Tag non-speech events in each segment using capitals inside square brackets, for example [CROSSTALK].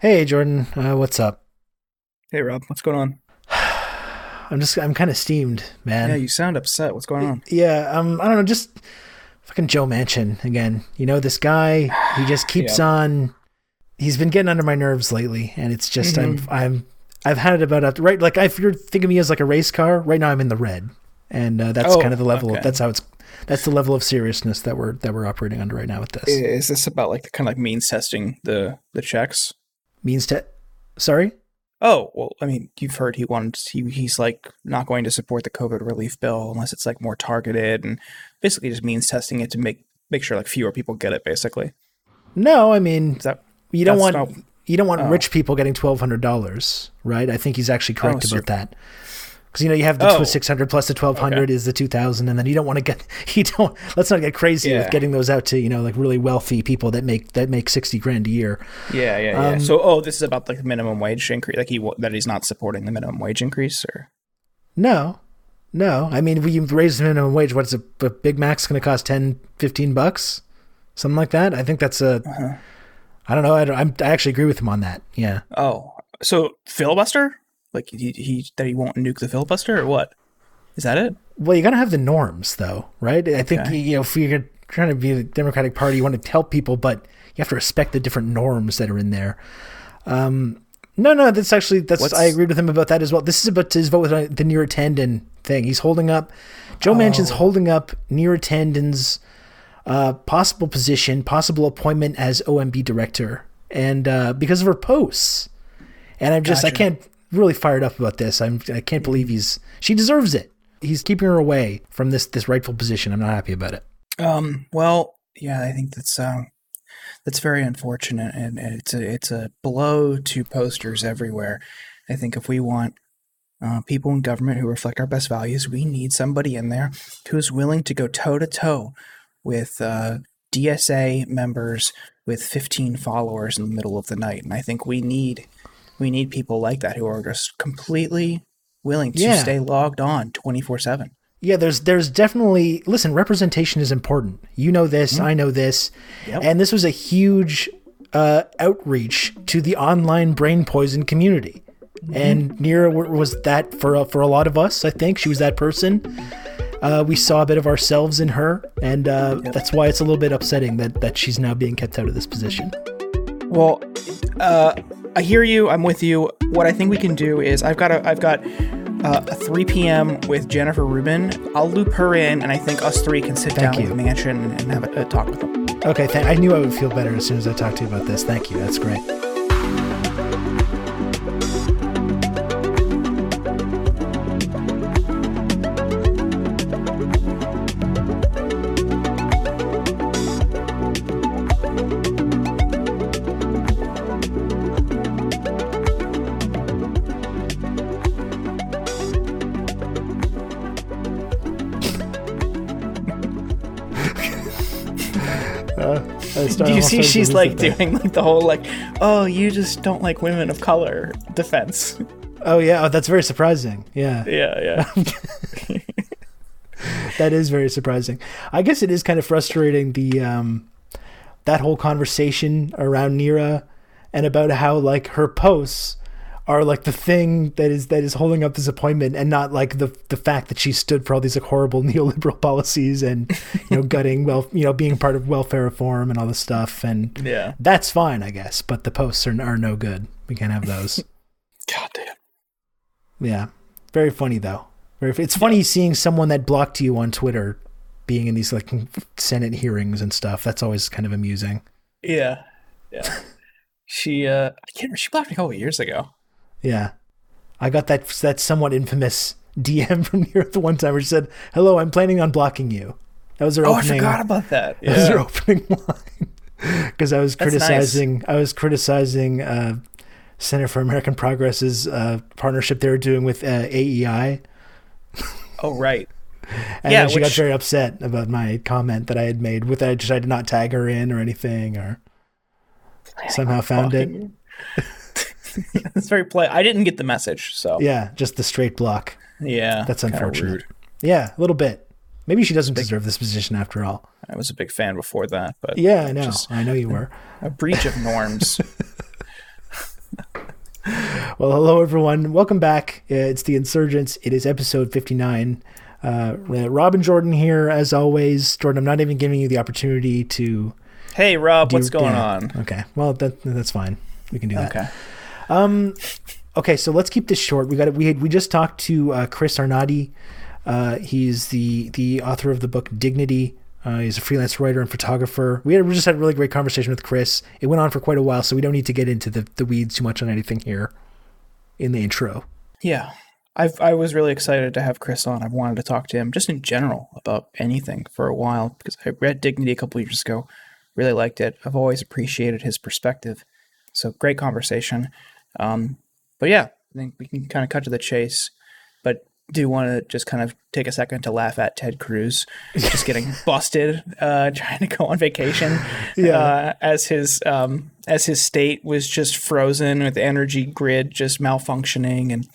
Hey, Jordan. Uh, what's up? Hey, Rob. What's going on? [SIGHS] I'm just, I'm kind of steamed, man. Yeah, you sound upset. What's going on? Yeah, um, I don't know, just fucking Joe Manchin again. You know, this guy, he just [SIGHS] keeps on. He's been getting under my nerves lately, and it's just Mhm. I'm I'm I've had it about a, right. Like if you're thinking of me as like a race car, right now I'm in the red, and uh, that's Oh, kind of the level. okay. Of, that's how it's. That's the level of seriousness that we're that we're operating under right now with this. Is this about like the kind of like means testing the the checks? Means to, sorry. Oh well, I mean, you've heard he wants he, he's like not going to support the COVID relief bill unless it's like more targeted and basically just means testing it to make make sure like fewer people get it. Basically, No, I mean that you don't want not- you don't want oh. rich people getting twelve hundred dollars, right? I think he's actually correct oh, so about that. Because you know you have the Oh. six hundred plus the twelve hundred is the two thousand, and then you don't want to get [LAUGHS] you don't let's not get crazy with getting those out to you know like really wealthy people that make that make sixty grand a year. yeah, yeah, yeah. Um, so, oh, this is about like the minimum wage increase. Like he that he's not supporting the minimum wage increase, or No, no. I mean, we raise the minimum wage. What's a, a Big Mac's going to cost 10, 15 bucks, something like that? I think that's a. Uh-huh. I don't know. I, don't, I'm, I actually agree with him on that. Yeah. oh, so filibuster? Like he, he that he won't nuke the filibuster, or what? Is that it? Well, you got to have the norms, though, right? I think you know if you're trying to be the Democratic Party, you want to help people, but you have to respect the different norms that are in there. Um, no, no, that's actually that's What's- I agreed with him about that as well. This is about his vote with uh, the Neera Tanden thing. He's holding up. Joe Manchin's Oh. holding up Neera Tanden's uh, possible position, possible appointment as OMB director, and uh, because of her posts. And I'm just I can't really fired up about this. I'm I can't believe he's she deserves it. He's keeping her away from this this rightful position. I'm not happy about it. Um. Well, yeah, I think that's um, that's very unfortunate, and, and it's a it's a blow to posters everywhere. I think if we want uh, people in government who reflect our best values, we need somebody in there who's willing to go toe to toe with uh, DSA members with 15 followers in the middle of the night, and I think we need we need people like that who are just completely willing to Yeah. stay logged on 24 seven. Yeah, there's there's definitely listen, representation is important. You know this, I know this. Yep. And this was a huge uh, outreach to the online brain poison community. And Neera was that for a- for a lot of us, I think. She was that person. Uh, we saw a bit of ourselves in her, and uh, that's why it's a little bit upsetting that, that she's now being kept out of this position. Well, uh, I hear you. I'm with you. What I think we can do is I've got a I've got uh, a 3 p.m. with Jennifer Rubin. I'll loop her in, and I think us three can sit Thank down you. the Manchin and have a, a talk with them. Okay, th- I knew I would feel better as soon as I talked to you about this. Thank you. That's great. See she's like doing like the whole like, oh, you just don't like women of color defense. Oh yeah, oh, that's very surprising. Yeah. Yeah, yeah. [LAUGHS] that is very surprising. I guess it is kind of frustrating the um that whole conversation around Neera and about how like her posts are like the thing that is that is holding up this appointment and not like the the fact that she stood for all these like horrible [LAUGHS] neoliberal policies and you know gutting well you know being part of welfare reform and all this stuff and yeah. that's fine I guess but the posts are are no good we can't have those [LAUGHS] God damn. yeah very funny though very it's funny seeing someone that blocked you on Twitter being in these like Senate hearings and stuff that's always kind of amusing Yeah, yeah. [LAUGHS] She uh, I can't. remember. She blocked me a couple of years ago. Yeah. I got that that somewhat infamous [LAUGHS] DM from here the one time where she said, "Hello, I'm planning on blocking you." That was her Oh, I forgot about that. [LAUGHS] That was her opening [LAUGHS] line. Because I was That's nice. criticizing, I was criticizing uh, Center for American Progress's uh, partnership they were doing with uh, AEI, Oh, right. and Yeah, then she got very upset about my comment that I had made with I just I did not tag her in or anything, or somehow found it. [LAUGHS] It's very play. I didn't get the message, so Yeah, just the straight block. yeah, That's unfortunate. Yeah, a little bit. Maybe she doesn't deserve this position after all. I was a big fan before that, but Yeah, I know. I know you were. a breach of norms. [LAUGHS] Well, hello everyone. Welcome back. Uh, It's the Insurgents. It is episode 59. Uh, Robin Jordan here, as always. Jordan, I'm not even giving you the opportunity to. Hey, Rob, what's going yeah. on? Okay. Well, that that's fine. We can do that. Okay. Um, okay, so let's keep this short. We got we had, we just talked to uh, Chris Arnade. Uh, he's the the author of the book Dignity. Uh, he's a freelance writer and photographer. We, had, we just had a really great conversation with Chris. It went on for quite a while, so we don't need to get into the, the weeds too much on anything here in the intro. Yeah. I've, I was really excited to have Chris on. I've wanted to talk to him just in general about anything for a while because I read Dignity a couple years ago. Really liked it. I've always appreciated his perspective. So great conversation. Um, but yeah, I think we can kind of cut to the chase. But do want to just kind of take a second to laugh at Ted Cruz just getting [LAUGHS] busted uh, trying to go on vacation Yeah. uh, as his um, as his state was just frozen with energy grid just malfunctioning and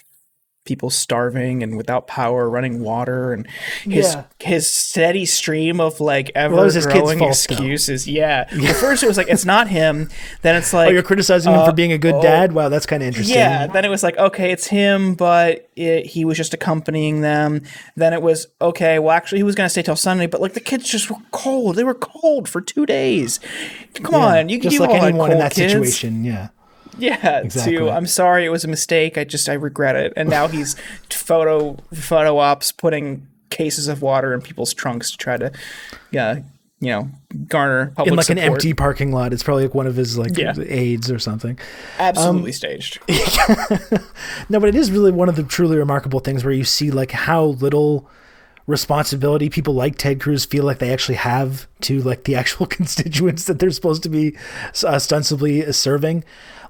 people starving and without power running water and his Yeah. his steady stream of like ever Well, it was kid's growing fault, though. excuses yeah. [LAUGHS] At first it was like it's not him then it's like, Oh, you're criticizing him uh, for being a good oh, dad? Wow, that's kind of interesting. yeah, then it was like, okay, it's him, but it, he was just accompanying them. Then it was, okay, well, actually, he was going to stay till Sunday, but like the kids just were cold. They were cold for two days. Come Yeah, on, you can just do like anyone in that kids. situation. Yeah. Yeah, Exactly. to I'm sorry, it was a mistake. I just I regret it. And now he's [LAUGHS] photo photo ops putting cases of water in people's trunks to try to, yeah, you know, garner public in like an empty parking lot. It's probably like one of his like Yeah. aides or something. absolutely staged. [LAUGHS] No, but it is really one of the truly remarkable things where you see like how little responsibility people like Ted Cruz feel like they actually have to like the [LAUGHS] actual constituents that they're supposed to be uh, ostensibly serving.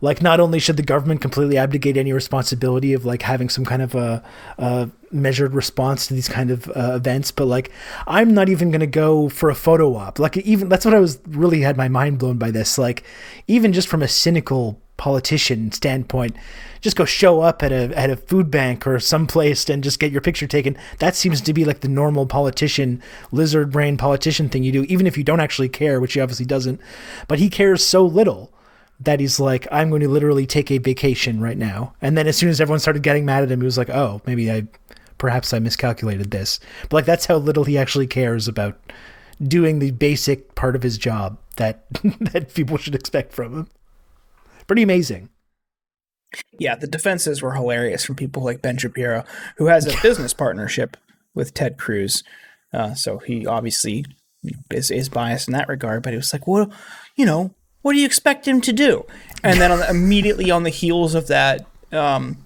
Like, not only should the government completely abdicate any responsibility of like having some kind of a, a measured response to these kind of uh, events, but like, I'm not even going to go for a photo op. Like, even that's what I was really had my mind blown by this. Like, even just from a cynical politician standpoint, just go show up at a at a food bank or someplace and just get your picture taken. That seems to be like the normal politician, lizard brain politician thing you do, even if you don't actually care, which he obviously doesn't. But he cares so little that he's like, I'm going to literally take a vacation right now. And then as soon as everyone started getting mad at him, he was like, Oh, maybe I perhaps I miscalculated this. But like that's how little he actually cares about doing the basic part of his job that [LAUGHS] that people should expect from him. Pretty amazing. Yeah, the defenses were hilarious from people like Ben Shapiro, who has a business partnership with Ted Cruz. Uh, so he obviously is, is biased in that regard. But it was like, well, you know, what do you expect him to do? And then on the, immediately on the heels of that, um,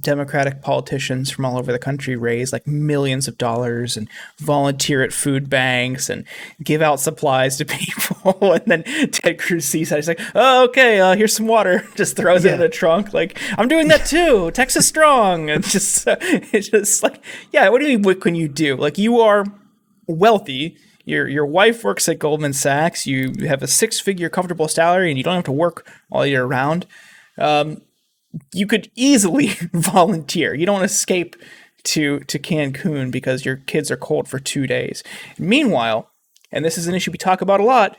Democratic politicians from all over the country raise like millions of dollars and volunteer at food banks and give out supplies to [LAUGHS] people. [LAUGHS] and then Ted Cruz sees that he's like, "Oh, okay, uh, here's some water." [LAUGHS] Just throws it in Yeah. a trunk. Like, I'm doing that too. Texas strong. And just, it's just like, yeah. What do you mean? What can you do? Like, you are wealthy. Your your wife works at Goldman Sachs. You have a six figure comfortable salary, and you don't have to work all year round. Um, you could easily [LAUGHS] volunteer. You don't escape to to Cancun because your kids are cold for two days. Meanwhile, and this is an issue we talk about a lot,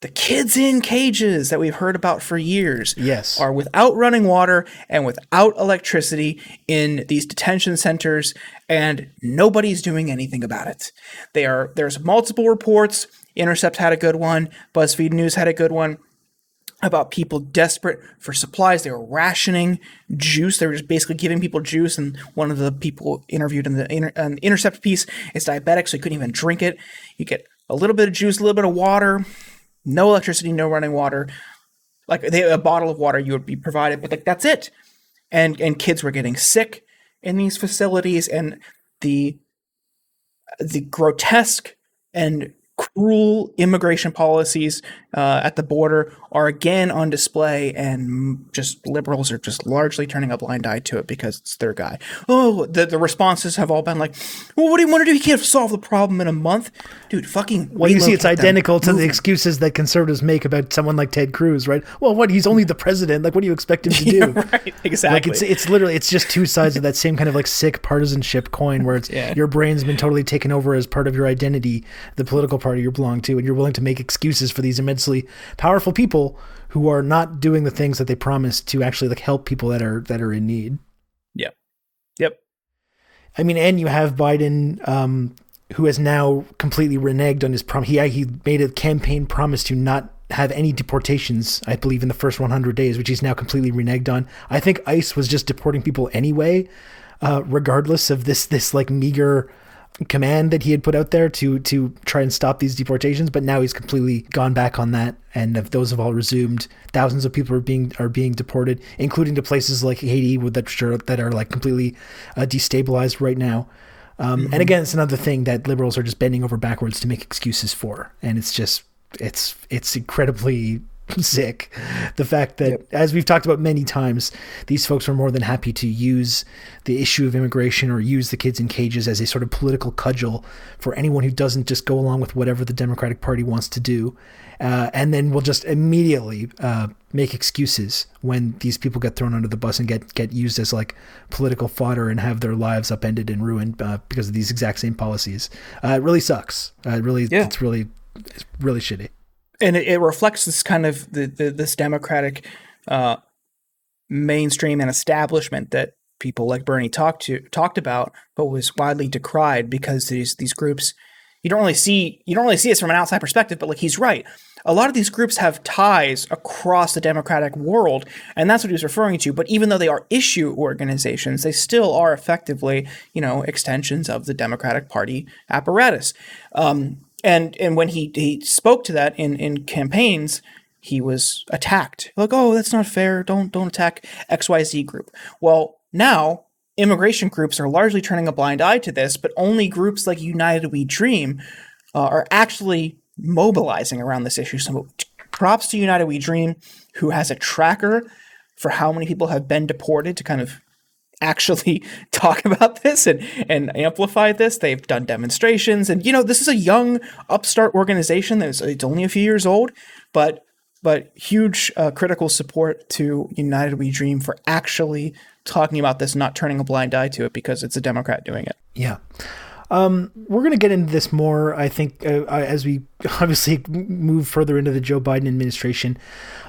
the kids in cages that we've heard about for years Yes. are without running water and without electricity in these detention centers and nobody's doing anything about it. They are there's multiple reports. Intercept had a good one, BuzzFeed News had a good one about people desperate for supplies. They were rationing juice. They were just basically giving people juice. And one of the people interviewed in the inter- uh, Intercept piece is diabetic, so he couldn't even drink it. You get a little bit of juice, a little bit of water, no electricity, no running water. Like they, a bottle of water you would be provided, but like that's it. And and kids were getting sick in these facilities, and the the grotesque and cruel immigration policies uh, at the border are again on display, and just liberals are just largely turning a blind eye to it because it's their guy. Oh, the, the responses have all been like, "Well, what do you want to do? He can't solve the problem in a month, dude. Fucking Well, you see, it's identical to the excuses that conservatives make about someone like Ted Cruz, right? Well, what? He's only the president. Like, what do you expect him to [LAUGHS] do? them. right, exactly. Like it's it's literally it's just two sides of that same kind of like sick partisanship coin where it's [LAUGHS] Yeah. your brain's been totally taken over as part of your identity, the political party you belong to, and you're willing to make excuses for these immensely powerful people who are not doing the things that they promised to actually like help people that are that are in need. Yeah. Yep. I mean, and you have Biden, um, who has now completely reneged on his prom. He he made a campaign promise to not have any deportations. I believe in the first 100 days, which he's now completely reneged on. I think ICE was just deporting people anyway, uh, regardless of this this like meager command that he had put out there to to try and stop these deportations but now he's completely gone back on that and those have all resumed thousands of people are being are being deported including to places like Haiti that are that are like completely uh, destabilized right now um, mm-hmm. and again it's another thing that liberals are just bending over backwards to make excuses for and it's just it's it's incredibly [LAUGHS] sick. The fact that, yep. as we've talked about many times, these folks are more than happy to use the issue of immigration or use the kids in cages as a sort of political cudgel for anyone who doesn't just go along with whatever the Democratic Party wants to do. Uh, and then we'll just immediately uh, make excuses when these people get thrown under the bus and get, get used as like political fodder and have their lives upended and ruined uh, because of these exact same policies. Uh, it really sucks. Uh, it really, yeah. it's really, it's really shitty and it, it reflects this kind of the, the this democratic uh, mainstream and establishment that people like Bernie talked to talked about, but was widely decried because these these groups you don't really see you don't really see this from an outside perspective, but like he's right. A lot of these groups have ties across the democratic world, and that's what he was referring to. But even though they are issue organizations, they still are effectively, you know, extensions of the Democratic Party apparatus. Um, and and when he he spoke to that in in campaigns he was attacked. Like oh that's not fair. Don't don't attack xyz group. Well now immigration groups are largely turning a blind eye to this but only groups like united we dream uh, are actually mobilizing around this issue. So props to united we dream who has a tracker for how many people have been deported to kind of actually [LAUGHS] talk about this and, and amplify this. They've done demonstrations, and you know, this is a young upstart organization that's it's only a few years old, but but huge uh, critical support to United We Dream for actually talking about this, not turning a blind eye to it because it's a Democrat doing it. Yeah. Um, we're going to get into this more, I think, uh, uh as we [LAUGHS] obviously move further into the Joe Biden administration.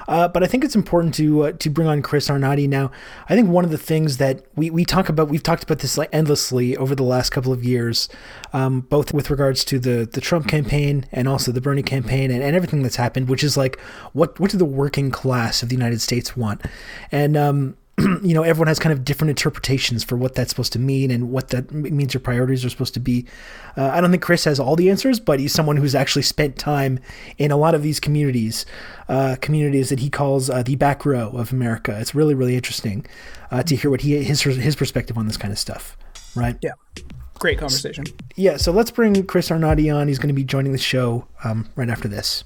Uh, but I think it's important to uh, to bring on Chris Arnade now. I think one of the things that we, we talk about, we've talked about this like endlessly over the last couple of years, um, both with regards to the the Trump campaign and also the Bernie campaign and, and everything that's happened, which is like what what do the working class of the United States want? And um, [CLEARS THROAT] you know, everyone has kind of different interpretations for what that's supposed to mean and what that means your priorities are supposed to be. Uh, I don't think Chris has all the answers, but he's someone who's actually spent time in a lot of these communities, uh, communities that he calls uh, the back row of America. It's really, really interesting uh, to hear what he his his perspective on this kind of stuff. Right? Yeah. Great conversation. Yeah. So let's bring Chris Arnade on. He's going to be joining the show um, right after this.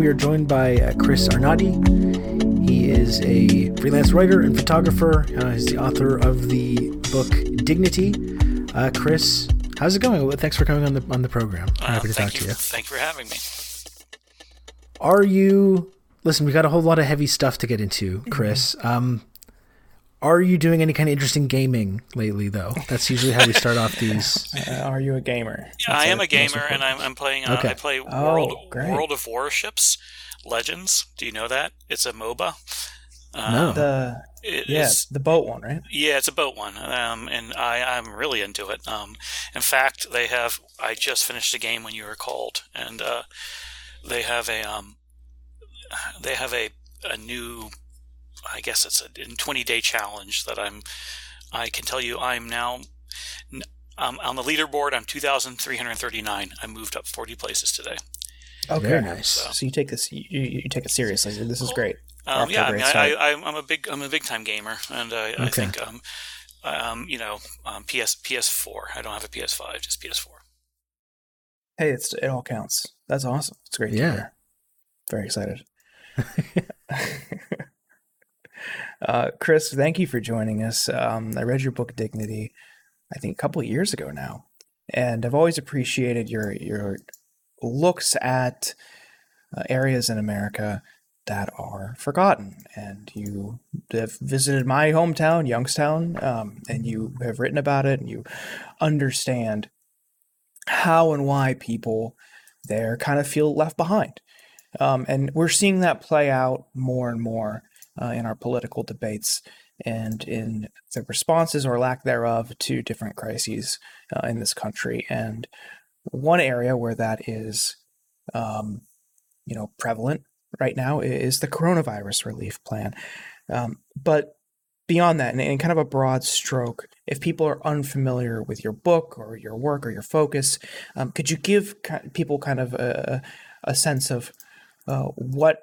We are joined by uh, Chris Arnade. He is a freelance writer and photographer. Uh, he's the author of the book Dignity. Uh, Chris, how's it going? Well, thanks for coming on the on the program. I'm happy to talk you, to you. Thank you for having me. Are you? Listen, we got a whole lot of heavy stuff to get into, Chris. Mm-hmm. Um, are you doing any kind of interesting gaming lately, though? That's usually how we start off [LAUGHS] these. Uh, are you a gamer? Yeah, I am a gamer, and I'm, I'm playing. Uh, okay. I play oh, World, World of Warships Legends. Do you know that? It's a MOBA. Um, no. The yeah, is, the boat one, right? Yeah, it's a boat one, um, and I I'm really into it. Um, in fact, they have. I just finished a game when you were called, and uh, they have a um, they have a a new I guess it's a 20 day challenge that I'm. I can tell you, I'm now um, on the leaderboard. I'm 2,339. I moved up 40 places today. Okay, Very nice. So, so, you take this, you, you, take it seriously. This is great. Um, yeah, I mean, I, am a big, I'm a big time gamer, and I, okay. I think, um, um, you know, um, PS PS4. I don't have a PS5, just PS4. Hey, it's it all counts. That's awesome. It's great. Yeah. Very excited. [LAUGHS] [LAUGHS] Uh, Chris, thank you for joining us. Um, I read your book Dignity, I think a couple of years ago now, and I've always appreciated your your looks at uh, areas in America that are forgotten. And you have visited my hometown, Youngstown, um, and you have written about it, and you understand how and why people there kind of feel left behind. Um, and we're seeing that play out more and more uh, in our political debates and in the responses or lack thereof to different crises uh, in this country. And one area where that is, um, you know, prevalent right now is the coronavirus relief plan. Um, but beyond that, in, in, kind of a broad stroke, if people are unfamiliar with your book or your work or your focus, um, could you give people kind of a, a sense of uh, what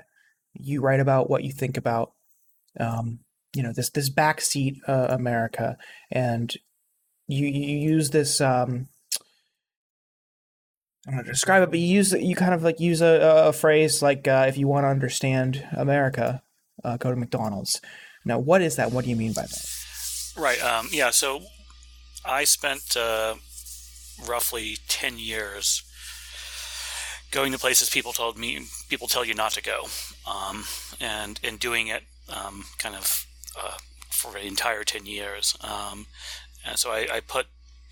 you write about, what you think about, um, you know, this this backseat uh, America, and you you use this. Um, I'm to describe it, but you use you kind of like use a, a phrase like uh, if you want to understand America, uh, go to McDonald's. Now, what is that? What do you mean by that? Right. Um, yeah. So I spent uh, roughly ten years going to places people told me people tell you not to go, um, and and doing it um, kind of uh, for the entire ten years. Um, and so I, I, put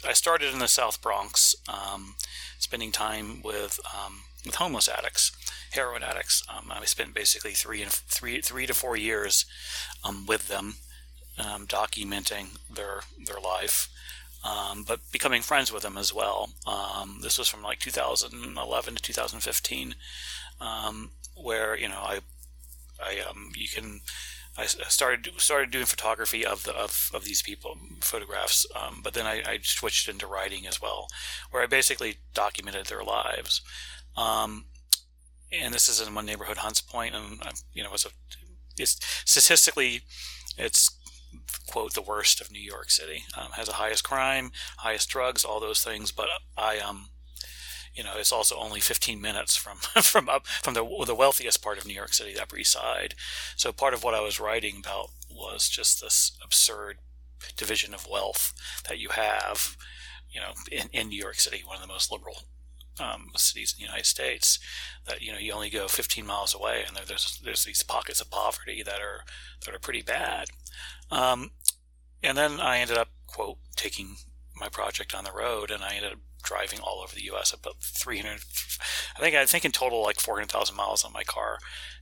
I started in the South Bronx, um, spending time with um, with homeless addicts, heroin addicts. Um, I spent basically three and three three to four years with them, documenting their their life um, but becoming friends with them as well. Um, this was from like 2011 to 2015, um, where you know I, I um, you can I started started doing photography of the of, of these people photographs, um, but then I, I, switched into writing as well, where I basically documented their lives. Um, and this is in one neighborhood, Hunts Point, and you know, it's a it's statistically it's quote the worst of New York City. Um, has the highest crime, highest drugs, all those things. But I um, you know, it's also only 15 minutes from [LAUGHS] from up from the the wealthiest part of New York City, the Upper East Side. So part of what I was writing about was just this absurd division of wealth that you have, you know, in, in New York City, one of the most liberal um, cities in the United States. That you know, you only go 15 miles away, and there, there's there's these pockets of poverty that are that are pretty bad. Um, and then I ended up, quote, taking my project on the road and I ended up driving all over the U.S. about 300, I think, I think in total like 400,000 miles on my car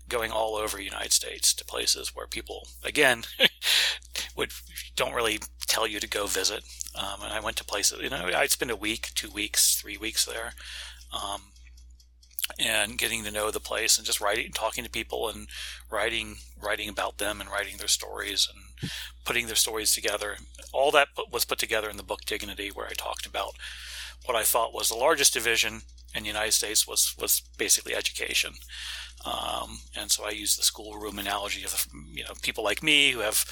going all over the United States to places where people, again, [LAUGHS] would don't really tell you to go visit. Um, and I went to places, you know, I'd spend a week, two weeks, three weeks there. Um, and getting to know the place and just writing talking to people and writing writing about them and writing their stories and putting their stories together all that was put together in the book dignity where i talked about what i thought was the largest division in the united states was was basically education. Um, and so i use the schoolroom analogy of you know people like me who have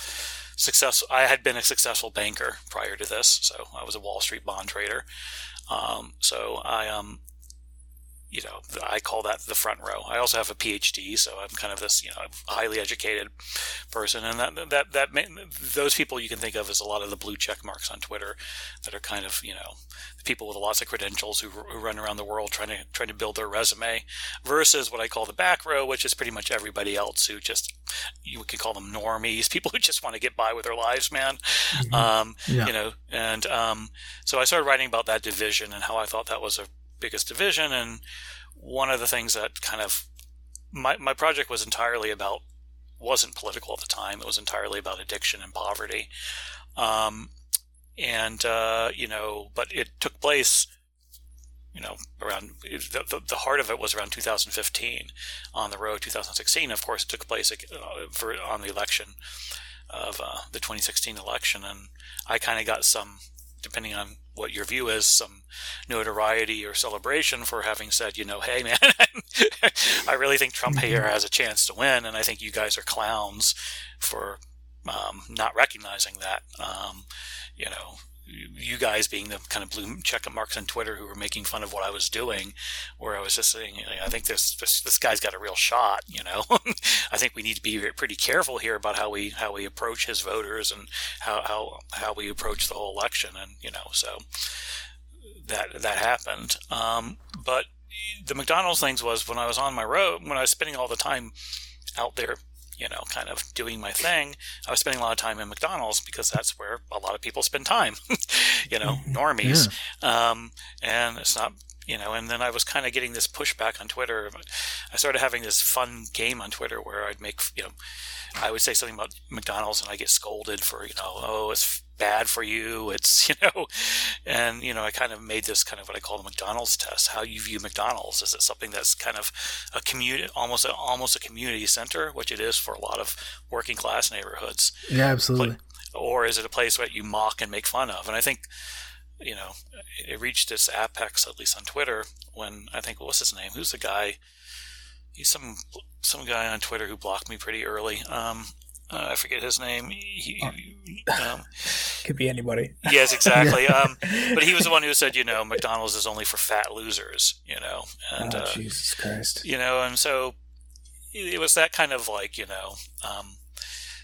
success i had been a successful banker prior to this so i was a wall street bond trader. Um, so i um you know, I call that the front row. I also have a PhD, so I'm kind of this, you know, highly educated person, and that that that those people you can think of as a lot of the blue check marks on Twitter, that are kind of you know, people with lots of credentials who, who run around the world trying to trying to build their resume, versus what I call the back row, which is pretty much everybody else who just you could call them normies, [LAUGHS] people who just want to get by with their lives, man. Mm-hmm. Um, yeah. You know, and um, so I started writing about that division and how I thought that was a biggest division. And one of the things that kind of my, my project was entirely about wasn't political at the time. It was entirely about addiction and poverty. Um, and, uh, you know, but it took place, you know, around the, the, the, heart of it was around 2015 on the road, 2016. Of course, it took place uh, for, on the election of uh, the 2016 election. And I kind of got some, depending on what your view is, some notoriety or celebration for having said, you know, hey man, [LAUGHS] I really think Trump mm-hmm. here has a chance to win, and I think you guys are clowns for um, not recognizing that. Um, you know, you guys being the kind of blue check marks on Twitter who were making fun of what I was doing, where I was just saying, I think this this, this guy's got a real shot. You know, [LAUGHS] I think we need to be pretty careful here about how we how we approach his voters and how how how we approach the whole election, and you know, so that that happened. Um, but the McDonald's things was when I was on my road, when I was spending all the time out there you know, kind of doing my thing, I was spending a lot of time in McDonald's because that's where a lot of people spend time, [LAUGHS] you know, mm-hmm. normies. Yeah. Um, and it's not, you know, and then I was kind of getting this pushback on Twitter. I started having this fun game on Twitter where I'd make, you know, I would say something about McDonald's and I get scolded for, you know, oh, it's bad for you. It's, [LAUGHS] you know, and, you know, I kind of made this kind of what I call the McDonald's test. How you view McDonald's. Is it something that's kind of a community, almost a, almost a community center, which it is for a lot of working class neighborhoods? Yeah, absolutely. Or is it a place that you mock and make fun of? And I think, you know, it reached its apex, at least on Twitter, when I think, what's his name? Who's the guy? He's some some guy on Twitter who blocked me pretty early. Um, uh, I forget his name. He, um, [LAUGHS] Could be anybody. Yes, exactly. um, but he was the [LAUGHS] one who said, you know, McDonald's is only for fat losers. You know, and oh, uh, Jesus Christ. You know, and so it was that kind of like you know um,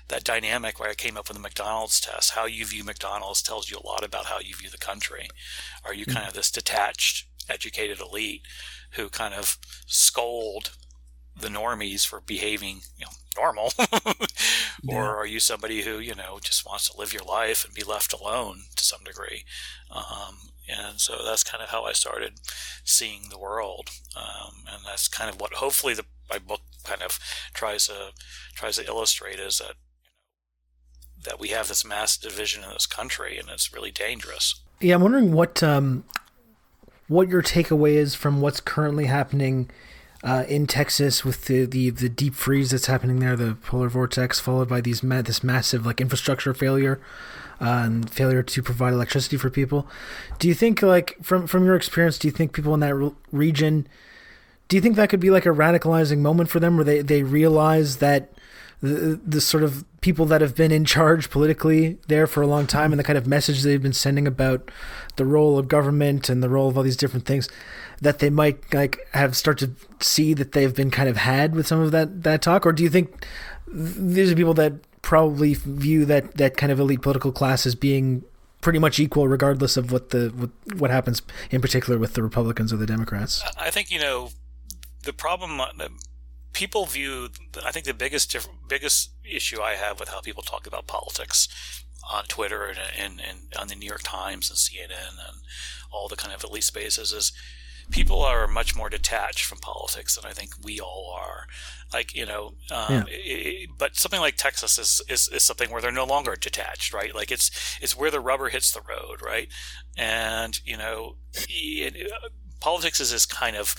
that dynamic where I came up with the McDonald's test. How you view McDonald's tells you a lot about how you view the country. Are you kind mm-hmm. of this detached, educated elite who kind of scold the normies for behaving, you know, normal, [LAUGHS] yeah. or are you somebody who you know just wants to live your life and be left alone to some degree? Um, and so that's kind of how I started seeing the world, um, and that's kind of what hopefully the my book kind of tries to tries to illustrate is that you know, that we have this mass division in this country, and it's really dangerous. Yeah, I'm wondering what um, what your takeaway is from what's currently happening uh, in Texas with the, the, the deep freeze that's happening there, the polar vortex, followed by these ma- this massive like infrastructure failure uh, and failure to provide electricity for people. Do you think like from from your experience, do you think people in that re- region, do you think that could be like a radicalizing moment for them, where they they realize that the, the sort of people that have been in charge politically there for a long time and the kind of message they've been sending about the role of government and the role of all these different things that they might like have start to see that they've been kind of had with some of that that talk? Or do you think these are people that probably view that that kind of elite political class as being pretty much equal regardless of what the what, what happens in particular with the Republicans or the Democrats? I think you know the problem uh, people view, I think the biggest biggest issue I have with how people talk about politics on Twitter and, and, and on the New York Times and CNN and all the kind of elite spaces is people are much more detached from politics than I think we all are. Like you know, um, yeah. it, but something like Texas is, is is something where they're no longer detached, right? Like it's it's where the rubber hits the road, right? And you know, it, politics is this kind of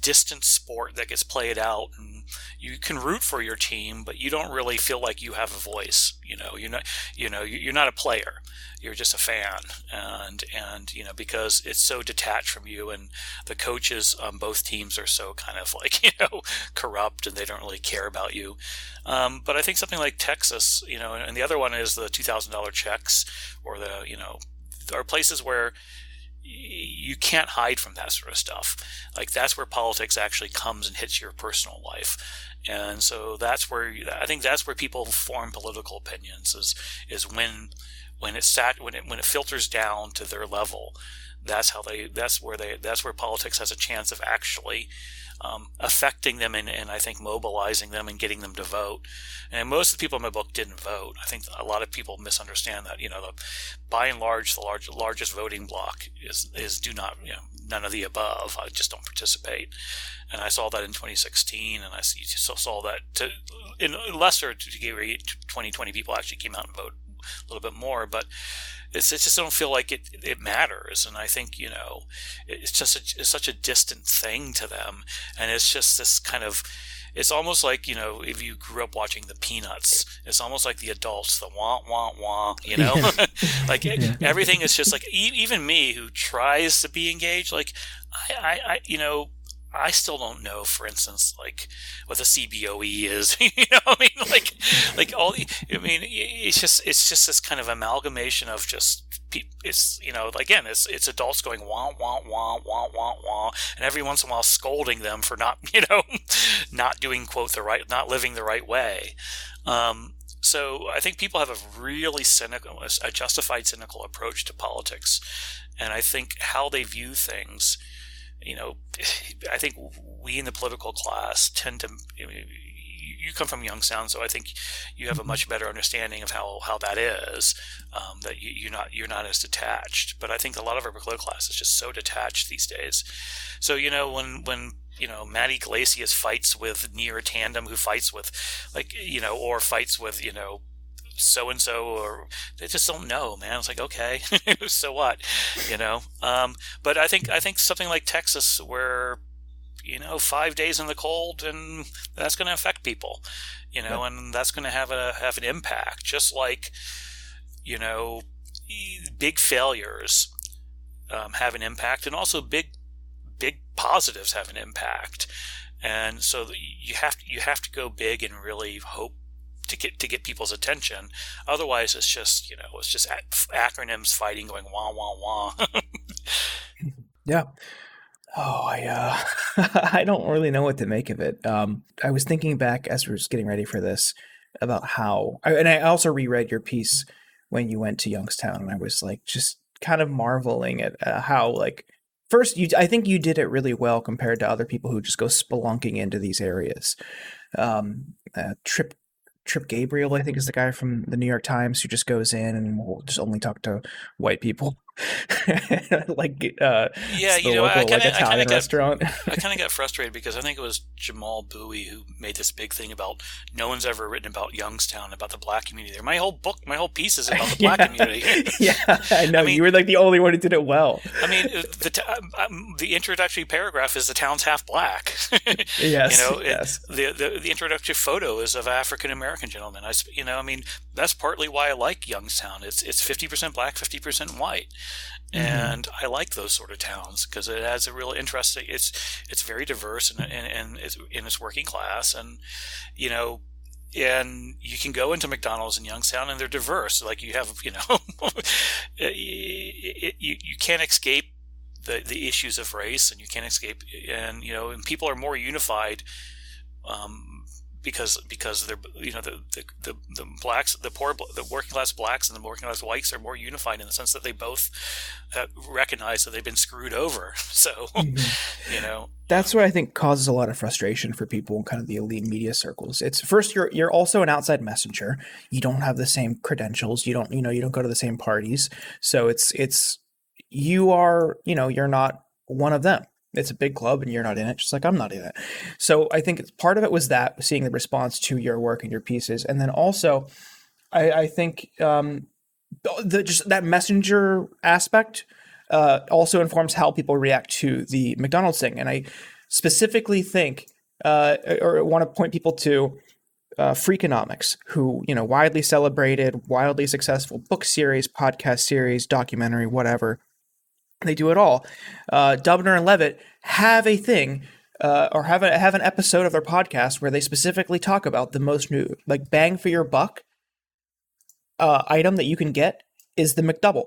distant sport that gets played out and you can root for your team but you don't really feel like you have a voice you know? You're not you know you're not a player. You're just a fan. And and you know because it's so detached from you and the coaches on both teams are so kind of like [LAUGHS] you know corrupt and they don't really care about you. Um, but i think something like texas you know and the other one is the $2000 checks or the you know are places where you can't hide from that sort of stuff. Like that's where politics actually comes and hits your personal life, and so that's where I think that's where people form political opinions is is when when it sat when it when it filters down to their level. That's how they. That's where they. That's where politics has a chance of actually um, affecting them and, and I think mobilizing them and getting them to vote. And most of the people in my book didn't vote. I think a lot of people misunderstand that. You know, the, by and large, the large, largest voting block is is do not you know none of the above. I just don't participate. And I saw that in 2016, and I saw that to, in lesser degree, 2020 people actually came out and voted a little bit more, but it's, it just don't feel like it, it matters. And I think, you know, it's just a, it's such a distant thing to them. And it's just this kind of, it's almost like, you know, if you grew up watching the Peanuts, it's almost like the adults, the wah, wah, wah, you know? Yeah. [LAUGHS] like yeah. everything is just like, even me who tries to be engaged, like, I, I, I, you know, I still don't know, for instance, like what the CBOE is. [LAUGHS] you know, I mean, like, like all. I mean, it's just it's just this kind of amalgamation of just it's you know again it's it's adults going wah wah wah wah wah wah and every once in a while scolding them for not [LAUGHS] you know not doing quote the right not living the right way um, so I think people have a really cynical a justified cynical approach to politics and I think how they view things you know, I think we in the political class tend to. you come from Youngstown, so I think you have a much better understanding of how, how that is. Um, that you, you're not you're not as detached. But I think a lot of our political class is just so detached these days. So you know when when you know Matt Yglesias fights with Neera Tanden, who fights with like you know, or fights with you know so and so, or they just don't know, man. It's like okay, [LAUGHS] so what, you know? Um, but I think I think something like Texas, where you know five days in the cold, and that's going to affect people, you know, and that's going to have a have an impact, just like you know, big failures um, have an impact, and also big big positives have an impact. And so you have to, you have to go big and really hope to get to get people's attention. Otherwise, it's just you know it's just acronyms fighting, going wah wah wah. [LAUGHS] yeah. Oh, I uh, [LAUGHS] I don't really know what to make of it. Um, I was thinking back as we were getting ready for this about how, and I also reread your piece when you went to Youngstown, and I was like just kind of marveling at uh, how like first you I think you did it really well compared to other people who just go spelunking into these areas. Um, uh, Trip Trip Gabriel, I think, is the guy from the New York Times who just goes in and will just only talk to white people. [LAUGHS] like uh, yeah, you know, local, I kind of like, restaurant. [LAUGHS] I kind of got frustrated because I think it was Jamal Bouie who made this big thing about no one's ever written about Youngstown about the black community there. My whole book, my whole piece is about the [LAUGHS] black yeah. community. yeah, I know. I mean, you were like the only one who did it well. I mean, uh, the t- um, um, the introductory paragraph is the town's half black. yes, you know, yes. It, the, the the introductory photo is of African American gentleman. I, you know, I mean, that's partly why I like Youngstown. It's it's fifty percent black, fifty percent white. Mm-hmm. and I like those sort of towns because it has a real interesting. It's it's very diverse and and, and it's in its working class, and you know, and you can go into McDonald's in Youngstown and they're diverse. Like you have, you know, [LAUGHS] it, you you can't escape the the issues of race, and you can't escape, and you know, and people are more unified. Um, because because they're you know the, the the, the, blacks the poor the working class blacks and the working class whites are more unified in the sense that they both uh, recognize that they've been screwed over [LAUGHS] so mm-hmm. you know that's what I think causes a lot of frustration for people in kind of the elite media circles. It's first you're you're also an outside messenger. You don't have the same credentials. You don't you know you don't go to the same parties. So it's it's you are you know you're not one of them it's a big club and you're not in it, just like I'm not in it. So I think part of it was that seeing the response to your work and your pieces, and then also, I, I think um, the just that messenger aspect uh, also informs how people react to the McDonald's thing, and I specifically think uh, or want to point people to. Uh, Freakonomics, who you know, widely celebrated, wildly successful book series, podcast series, documentary, whatever, they do it all. Uh, Dubner and Levitt have a thing uh, or have a, have an episode of their podcast where they specifically talk about the most new like bang for your buck uh, item that you can get is the McDouble,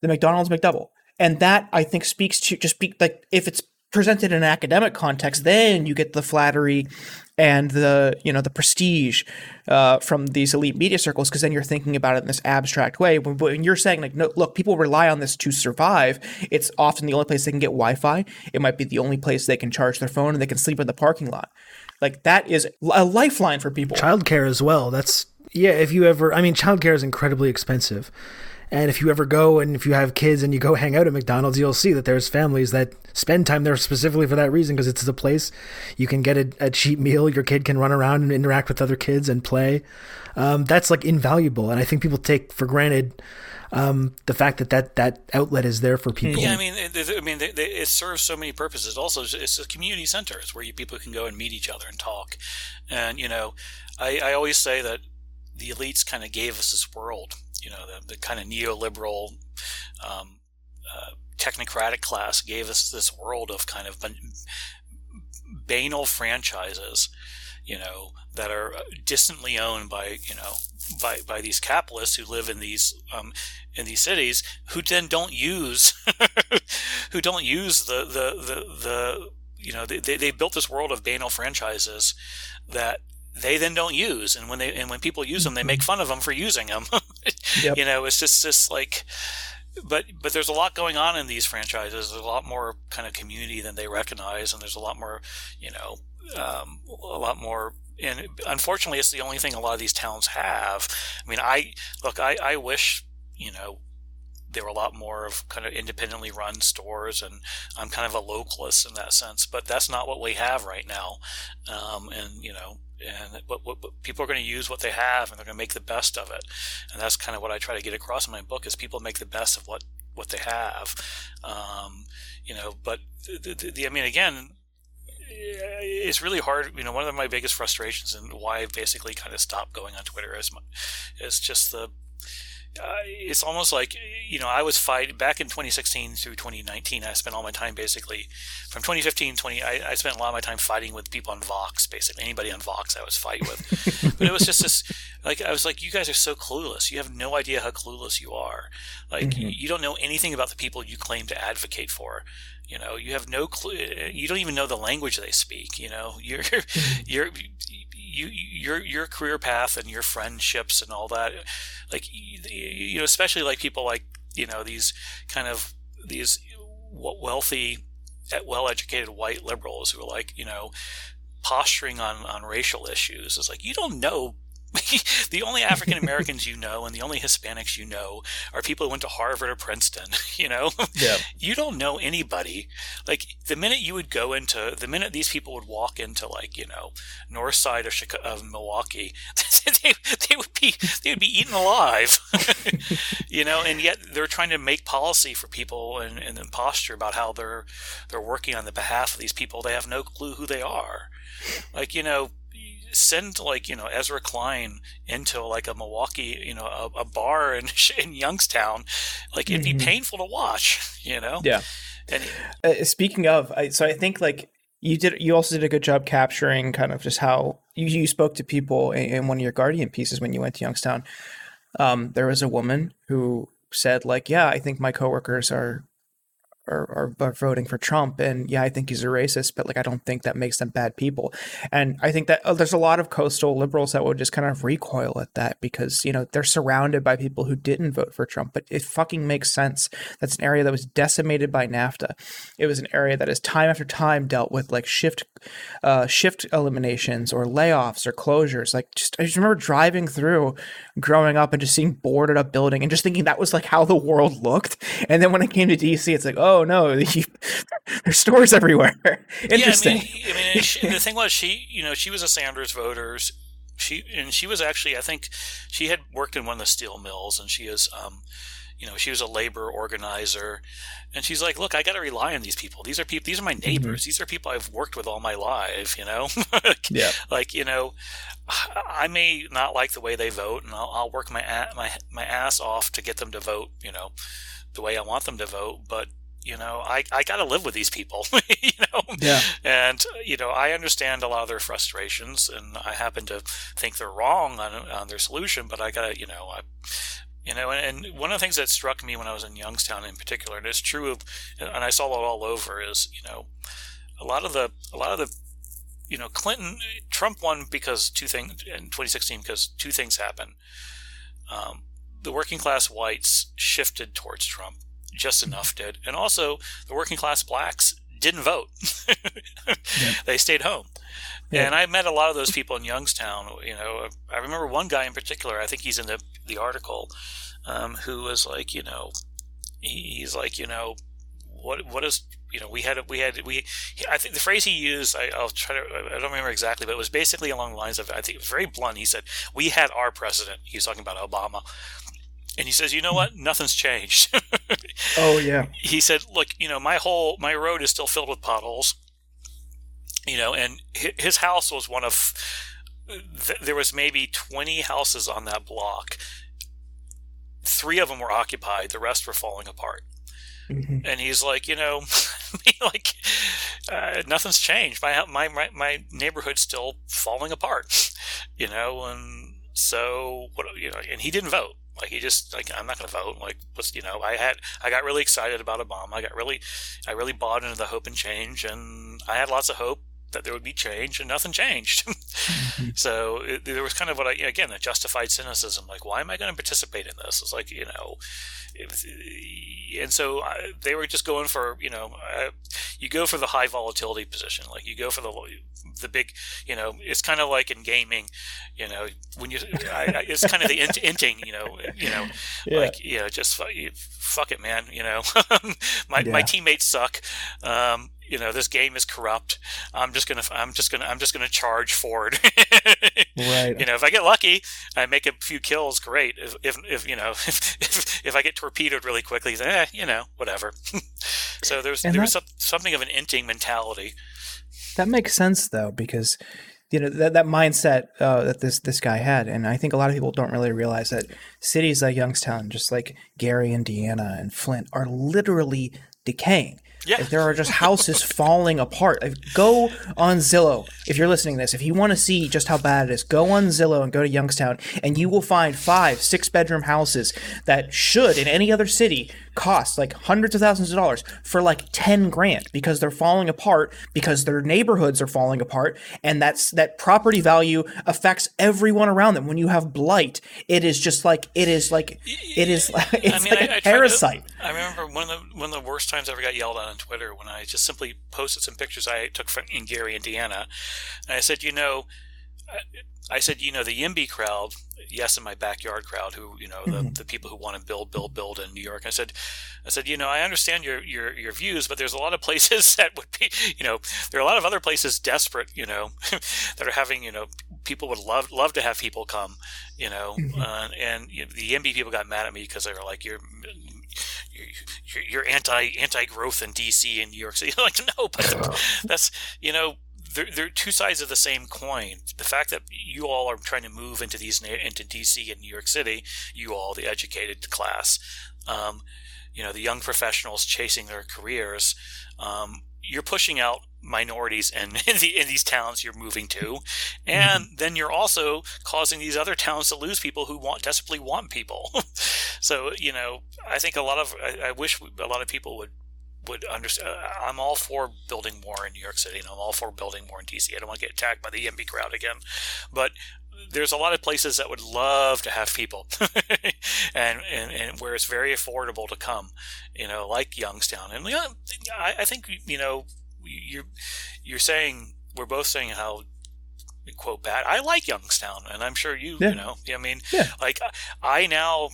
the McDonald's McDouble, and that I think speaks to just be like if it's presented in an academic context, then you get the flattery and the you know the prestige uh, from these elite media circles because then you're thinking about it in this abstract way. When, when, you're saying like, no, look, people rely on this to survive. It's often the only place they can get Wi-Fi. It might be the only place they can charge their phone and they can sleep in the parking lot. Like that is a lifeline for people. Childcare as well. That's yeah. If you ever, I mean, childcare is incredibly expensive. And if you ever go and if you have kids and you go hang out at McDonald's, you'll see that there's families that spend time there specifically for that reason because it's the place you can get a, a, cheap meal. Your kid can run around and interact with other kids and play. Um, that's like invaluable. And I think people take for granted um, the fact that, that that outlet is there for people. Yeah, I mean, it, I mean, they, they, it serves so many purposes. Also, it's a community center. It's where you, people can go and meet each other and talk. And you know, I, I always say that the elites kind of gave us this world you know, the, the kind of neoliberal, um, uh, technocratic class gave us this world of kind of banal franchises, you know, that are distantly owned by you know by by these capitalists who live in these um, in these cities who then don't use [LAUGHS] who don't use the the the, the you know they, they built this world of banal franchises that they then don't use. And when they and when people use them they make fun of them for using them. [LAUGHS] Yep. you know it's just just like but but there's a lot going on in these franchises. There's a lot more kind of community than they recognize and there's a lot more you know um, a lot more and unfortunately it's the only thing a lot of these towns have. I mean i look i, I wish you know there were a lot more of kind of independently run stores, and I'm kind of a localist in that sense. But that's not what we have right now, um, and you know, and what, what, what people are going to use what they have, and they're going to make the best of it. And that's kind of what I try to get across in my book: is people make the best of what what they have, um, you know. But the, the, the, I mean, again, it's really hard. You know, one of my biggest frustrations and why I basically kind of stopped going on Twitter is, is just the uh, it's almost like you know I was fighting back in 2016 through 2019. I spent all my time basically from 2015 20. I, I, spent a lot of my time fighting with people on Vox. Basically, anybody on Vox I was fighting with. [LAUGHS] but it was just this like I was like, you guys are so clueless. You have no idea how clueless you are. Like mm-hmm. you don't know anything about the people you claim to advocate for. You know, you have no clue. You don't even know the language they speak. You know, you're [LAUGHS] you're you your your career path and your friendships and all that like you know especially like people like you know these kind of these wealthy well educated white liberals who are like you know posturing on on racial issues. Is like you don't know [LAUGHS] the only African Americans you know and the only Hispanics you know are people who went to Harvard or Princeton. [LAUGHS] You know, yeah. you don't know anybody. Like the minute you would go into the minute these people would walk into like you know north side of Chicago, of Milwaukee, [LAUGHS] they, they would be they would be eaten alive. you know, and yet they're trying to make policy for people and, and then posture about how they're they're working on the behalf of these people. They have no clue who they are. Like you know send like you know Ezra Klein into like a Milwaukee, you know, a, a bar in [LAUGHS] in Youngstown, like it'd be mm-hmm. painful to watch, [LAUGHS] you know. Yeah. And, uh, speaking of, I, so I think like you did, you also did a good job capturing kind of just how you, you spoke to people in, in one of your Guardian pieces when you went to Youngstown. Um, there was a woman who said like, yeah, I think my coworkers are are, are, voting for Trump. And yeah, I think he's a racist, but like I don't think that makes them bad people. And I think that oh, there's a lot of coastal liberals that would just kind of recoil at that because you know they're surrounded by people who didn't vote for Trump. But it fucking makes sense. That's an area that was decimated by NAFTA. It was an area that has time after time dealt with like shift, uh, shift eliminations or layoffs or closures. Like just I just remember driving through, growing up and just seeing boarded up building and just thinking that was like how the world looked. And then when I came to DC, it's like oh oh no, [LAUGHS] there's stores everywhere. Interesting. [LAUGHS] Yeah, I mean, I mean she, the thing was, she, you know, she was a Sanders voter. She and she was actually, I think, she had worked in one of the steel mills, and she is, um, you know, she was a labor organizer, and she's like, "Look, I got to rely on these people. These are people. These are my mm-hmm. neighbors. Mm-hmm. These are people I've worked with all my life. You know, [LAUGHS] like, yeah. Like you know, I may not like the way they vote, and I'll, I'll work my my my ass off to get them to vote. You know, the way I want them to vote, but you know, I, I got to live with these people, [LAUGHS] you know? Yeah. And, you know, I understand a lot of their frustrations and I happen to think they're wrong on, on their solution, but I got to, you know, I, you know, and, and, one of the things that struck me when I was in Youngstown in particular, and it's true of, and I saw it all over is, you know, a lot of the, a lot of the, you know, Clinton, Trump won because two things in 2016 because two things happened. Um, the working class whites shifted towards Trump just enough did. And also, the working class blacks didn't vote. yeah. [LAUGHS] They stayed home. Yeah. And I met a lot of those people in Youngstown. You know, I remember one guy in particular. I think he's in the the article, um, who was like, you know, he's like, you know, what what is you know we had we had we I think the phrase he used I, will try to I don't remember exactly but it was basically along the lines of I think it was very blunt he said we had our president he was talking about Obama and he says, "You know what? Nothing's changed." [LAUGHS] oh yeah. He said, "Look, you know, my whole my road is still filled with potholes. You know, and his house was one of there was maybe 20 houses on that block. Three of them were occupied, the rest were falling apart. mm-hmm. and he's like, [LAUGHS] you know, like uh, nothing's changed. My my my my neighborhood's still falling apart, [LAUGHS] you know, and so what you know, and he didn't vote. Like he just like I'm not going to vote. Like what's you know I had I got really excited about Obama. I got really I really bought into the hope and change, and I had lots of hope that there would be change, and nothing changed. [LAUGHS] mm-hmm. So it, there was kind of what I again a justified cynicism. Like why am I going to participate in this? It's like you know, it, and so I, they were just going for you know uh, you go for the high volatility position. Like you go for the the big you know it's kind of like in gaming, you know when you I, it's kind of the int, inting you know you know yeah. like you know just fuck it man you know [LAUGHS] my yeah. my teammates suck. Um, you know this game is corrupt. I'm just gonna i'm just gonna i'm just gonna charge forward. Right. [LAUGHS] You know if i get lucky i make a few kills great. If if, if you know [LAUGHS] if, if, if i get torpedoed really quickly then eh, you know whatever. [LAUGHS] So there's and there was something of an inting mentality. That makes sense though because you know that, that mindset uh, that this this guy had, and I think a lot of people don't really realize that cities like Youngstown, just like Gary, Indiana, and Flint, are literally decaying. Yeah. There are just houses [LAUGHS] falling apart. Go on Zillow if you're listening to this. If you want to see just how bad it is, go on Zillow and go to Youngstown, and you will find five, six bedroom houses that should, in any other city, cost like hundreds of thousands of dollars for like 10 grand because they're falling apart because their neighborhoods are falling apart and that's that property value affects everyone around them when you have blight it is just like it is like it is [LAUGHS] it's I mean, like I, a parasite to, i remember one of the one of the worst times i ever got yelled at on twitter when i just simply posted some pictures i took from in gary indiana and i said you know I said, you know, the YIMBY crowd, yes, in my backyard crowd, who you know, the, mm-hmm. the people who want to build, build, build in New York. I said, I said, you know, I understand your your your views, but there's a lot of places [LAUGHS] that would be, you know, there are a lot of other places desperate, you know, [LAUGHS] that are having, you know, people would love love to have people come, you know, mm-hmm. uh, and you know, the YIMBY people got mad at me because they were like, you're you're, you're anti anti growth in DC and New York City. [LAUGHS] like, no, but [LAUGHS] that's you know they're, they're two sides of the same coin. The fact that you all are trying to move into these into DC and New York City, you all the educated class, um, you know, the young professionals chasing their careers, um, you're pushing out minorities in, [LAUGHS] in, the, in, these towns you're moving to, and mm-hmm. then you're also causing these other towns to lose people who want desperately want people. [LAUGHS] so you know, I think a lot of I, I wish a lot of people would would understand. Uh, I'm all for building more in New York City, and I'm all for building more in DC. I don't want to get attacked by the YIMBY crowd again, but there's a lot of places that would love to have people, [LAUGHS] and, and, and where it's very affordable to come, you know, like Youngstown. And I, I think you know you're you're saying we're both saying how quote bad. I like Youngstown, and I'm sure you yeah. you know. I mean, yeah. like I now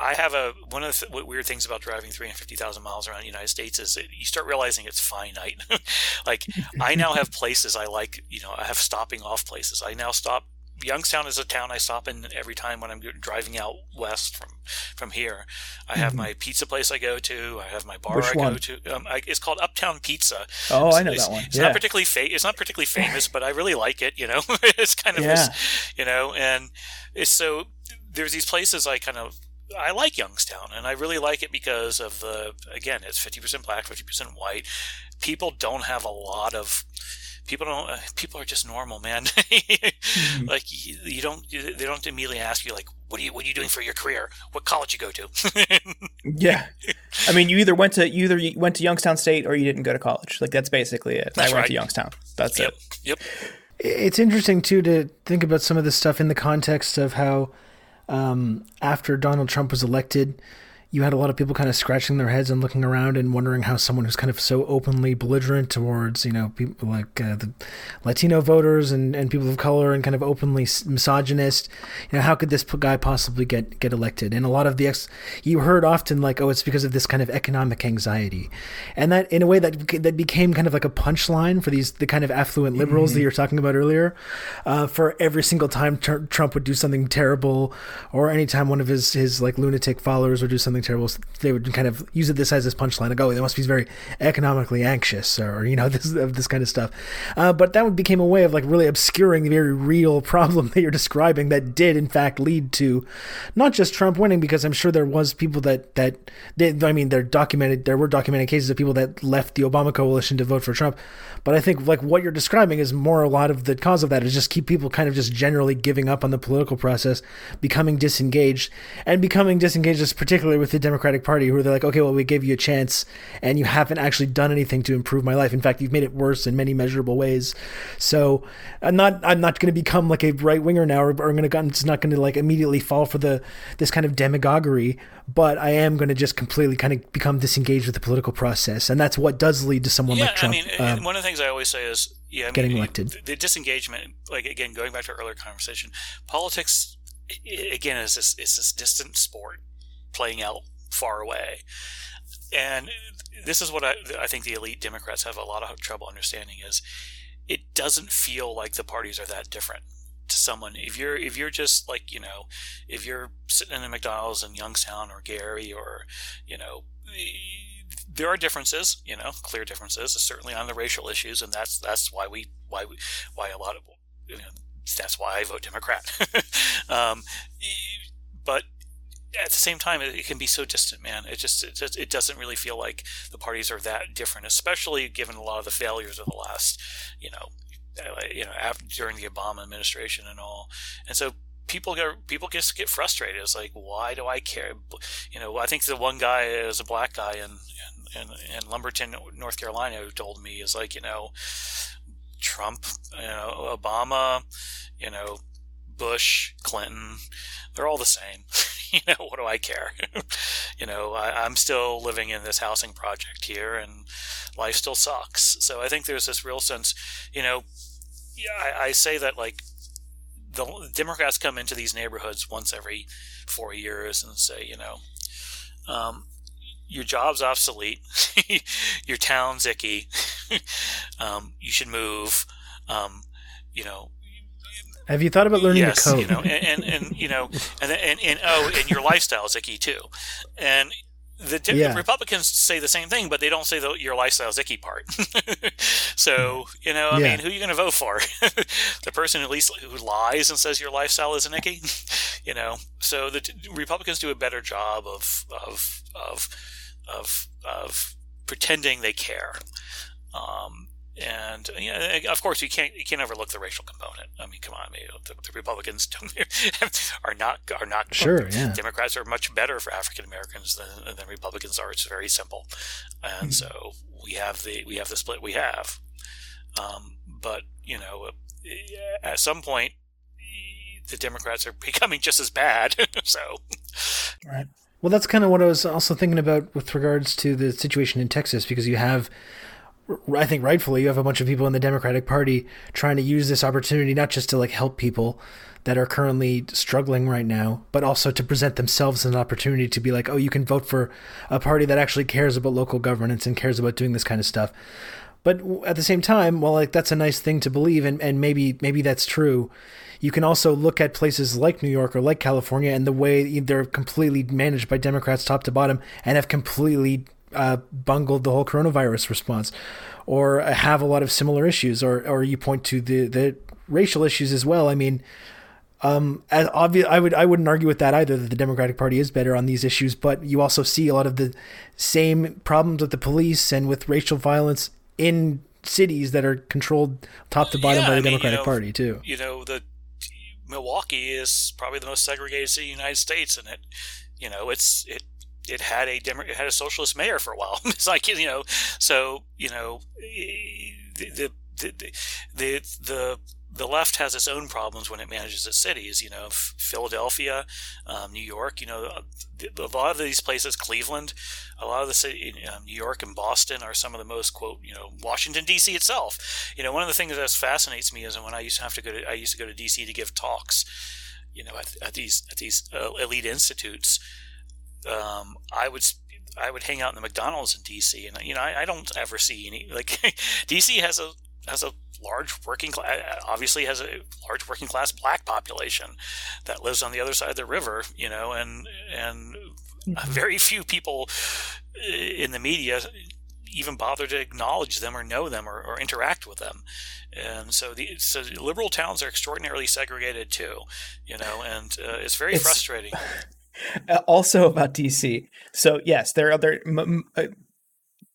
I have a one of the weird things about driving 350,000 miles around the United States is you start realizing it's finite. [LAUGHS] like I now have [LAUGHS] places I like, you know, I have stopping off places. I now stop Youngstown is a town I stop in every time when I'm driving out west from from here. I have mm-hmm. my pizza place I go to. I have my bar Which I one? go to. Um, I, it's called Uptown Pizza. Oh, it's, I know that one. It's not particularly fa- It's not particularly famous, but I really like it. You know, [LAUGHS] it's kind of yeah. this, you know, and it's so there's these places I kind of I like Youngstown, and I really like it because of the again, it's fifty percent black, fifty percent white. People don't have a lot of people don't uh, people are just normal man. [LAUGHS] Mm-hmm. like you, you, don't they don't immediately ask you like what are you what are you doing for your career? What college you go to? [LAUGHS] Yeah. I mean you either went to you either you went to youngstown state or you didn't go to college. Like that's basically it. That's i went right. to youngstown. That's yep. it yep it's interesting too to think about some of this stuff in the context of how um, after Donald Trump was elected, you had a lot of people kind of scratching their heads and looking around and wondering how someone who's kind of so openly belligerent towards, you know, people like uh, the Latino voters and, and people of color and kind of openly misogynist, you know, how could this guy possibly get, get elected? And a lot of the ex, you heard often like, oh, it's because of this kind of economic anxiety. And that, in a way, that that became kind of like a punchline for these, the kind of affluent liberals mm-hmm. that you were talking about earlier, uh, for every single time Trump would do something terrible or anytime one of his, his like lunatic followers would do something terrible, they would kind of use it this as this punchline. Like, oh, they must be very economically anxious, or you know, [LAUGHS] this this kind of stuff. Uh, but that became a way of like really obscuring the very real [LAUGHS] problem that you're describing that did in fact lead to not just Trump winning, because I'm sure there was people that that did. I mean, there documented there were documented cases of people that left the Obama coalition to vote for Trump. But I think like what you're describing is more a lot of the cause of that is just keep people kind of just generally giving up on the political process, becoming disengaged, and becoming disengaged, particularly with the Democratic Party, who are like, okay, well, we gave you a chance, and you haven't actually done anything to improve my life. In fact, you've made it worse in many measurable ways. So I'm not I'm not going to become like a right winger now, or, or I'm going to I'm just not going to like immediately fall for the this kind of demagoguery. But I am going to just completely kind of become disengaged with the political process, and that's what does lead to someone yeah, like Trump. I mean, um, one of the things I always say is, yeah, I mean, getting elected. The disengagement, like again, going back to our earlier conversation, politics again is this is this distant sport playing out far away, and this is what I, I think the elite Democrats have a lot of trouble understanding is it doesn't feel like the parties are that different to someone if you're if you're just like you know if you're sitting in a McDonald's in Youngstown or Gary or you know there are differences, you know, clear differences, certainly on the racial issues, and that's that's why we why we why a lot of you know, that's why I vote Democrat. [LAUGHS] um, but at the same time, it, can be so distant, man. It just, it just it doesn't really feel like the parties are that different, especially given a lot of the failures of the last, you know, uh, you know, after, during the Obama administration and all. And so people get people just get frustrated. It's like, why do I care? You know, I think the one guy is a black guy in in, in Lumberton, North Carolina, who told me is like, you know, Trump, you know, Obama, you know, Bush, Clinton, they're all the same. [LAUGHS] [LAUGHS] you know, what do I care? [LAUGHS] you know, I, am still living in this housing project here, and life still sucks. So I think there's this real sense, you know, I, I say that like the Democrats come into these neighborhoods once every four years and say, you know, um, your job's obsolete, [LAUGHS] your town's icky, um, you should move. Um, you know, have you thought about learning yes, the code? You know, and, and, and you know, and, and, and oh, and your lifestyle is icky too. And the, yeah. the, Republicans say the same thing, but they don't say the, your lifestyle's icky part. [LAUGHS] so you know, I yeah. mean, who are you going to vote for? [LAUGHS] the person at least who lies and says your lifestyle isn't icky. [LAUGHS] you know, so the Republicans do a better job of of of of of pretending they care. Um, and you know, of course, you can't you can't overlook the racial component. I mean, come on, I mean, the, the, Republicans [LAUGHS] are not are not sure. Yeah. Democrats are much better for African Americans than, than Republicans are. It's very simple, and mm-hmm. so we have the we have the split we have. Um, but you know, at some point, the Democrats are [LAUGHS] becoming just as bad. [LAUGHS] so, right. Well, that's kind of what I was also thinking about with regards to the situation in Texas, because you have I think rightfully you have a bunch of people in the Democratic Party trying to use this opportunity not just to like help people that are currently struggling right now, but also to present themselves an opportunity to be like, oh, you can vote for a party that actually cares about local governance and cares about doing this kind of stuff. But at the same time, well, like that's a nice thing to believe, and, and maybe maybe that's true. You can also look at places like New York or like California and the way they're completely managed by Democrats top to bottom and have completely uh, bungled the whole coronavirus response, or have a lot of similar issues, or or you point to the the racial issues as well. I mean, um, as obvious, I would I wouldn't argue with that either. That the Democratic Party is better on these issues, but you also see a lot of the same problems with the police and with racial violence in cities that are controlled top to bottom yeah, by the I mean, Democratic you know, Party too. You know, the Milwaukee is probably the most segregated city in the United States, and it, you know, it's it it had a Demo- it had a socialist mayor for a while. [LAUGHS] it's like you know, so you know, the the the the, the left has its own problems when it manages its cities. You know, Philadelphia, um, New York. You know, a lot of these places, Cleveland, a lot of the city, um, New York and Boston are some of the most quote. You know, Washington D.C. itself. You know, one of the things that fascinates me is when I used to have to go to I used to go to D.C. to give talks. You know, at, at these at these uh, elite institutes um, I would I would hang out in the McDonald's in DC, and you know I, I don't ever see any like [LAUGHS] DC has a has a large working class obviously has a large working class black population that lives on the other side of the river you know and and mm-hmm. very few people in the media even bother to acknowledge them or know them or, or interact with them. And so the so liberal towns are extraordinarily segregated too, you know, and uh, it's very it's, frustrating. Also about DC, so yes, there are other m- uh,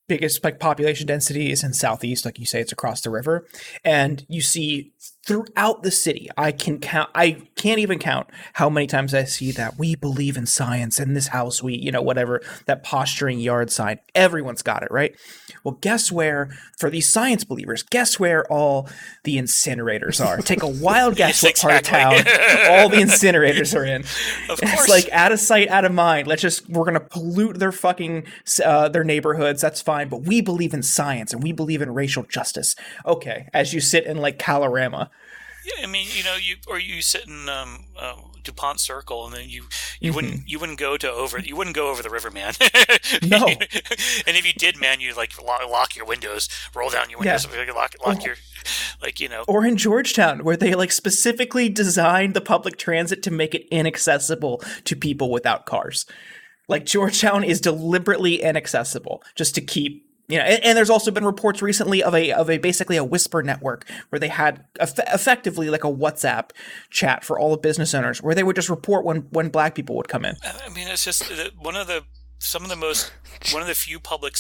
biggest like population densities in southeast like you say it's across the river. And you see throughout the city. I can count i can't even count how many times i see that we believe in science in this house we you know whatever that posturing yard sign. Everyone's got it right? Well guess where for these science believers guess where all the incinerators are? Take a wild [LAUGHS] guess yes, what exactly. part of town all the incinerators are in. [LAUGHS] Of course. it's like out of sight out of mind. Let's just we're gonna pollute their fucking uh, their neighborhoods. That's fine. But we believe in science and we believe in racial justice. Okay as you sit in like Kalorama yeah, I mean, you know, you or you sit in um, uh, Dupont Circle, and then you you mm-hmm. wouldn't you wouldn't go to over you wouldn't go over the river, man. [LAUGHS] no. and if you did, man, you like lock, lock your windows, roll down your windows, yeah. lock lock oh. your like you know. Or in Georgetown, where they like specifically designed the public transit to make it inaccessible to people without cars. Like Georgetown is deliberately inaccessible just to keep you know, and, and, there's also been reports recently of a of a basically a whisper network where they had eff- effectively like a WhatsApp chat for all the business owners where they would just report when when black people would come in. I mean, it's just one of the some of the most one of the few public.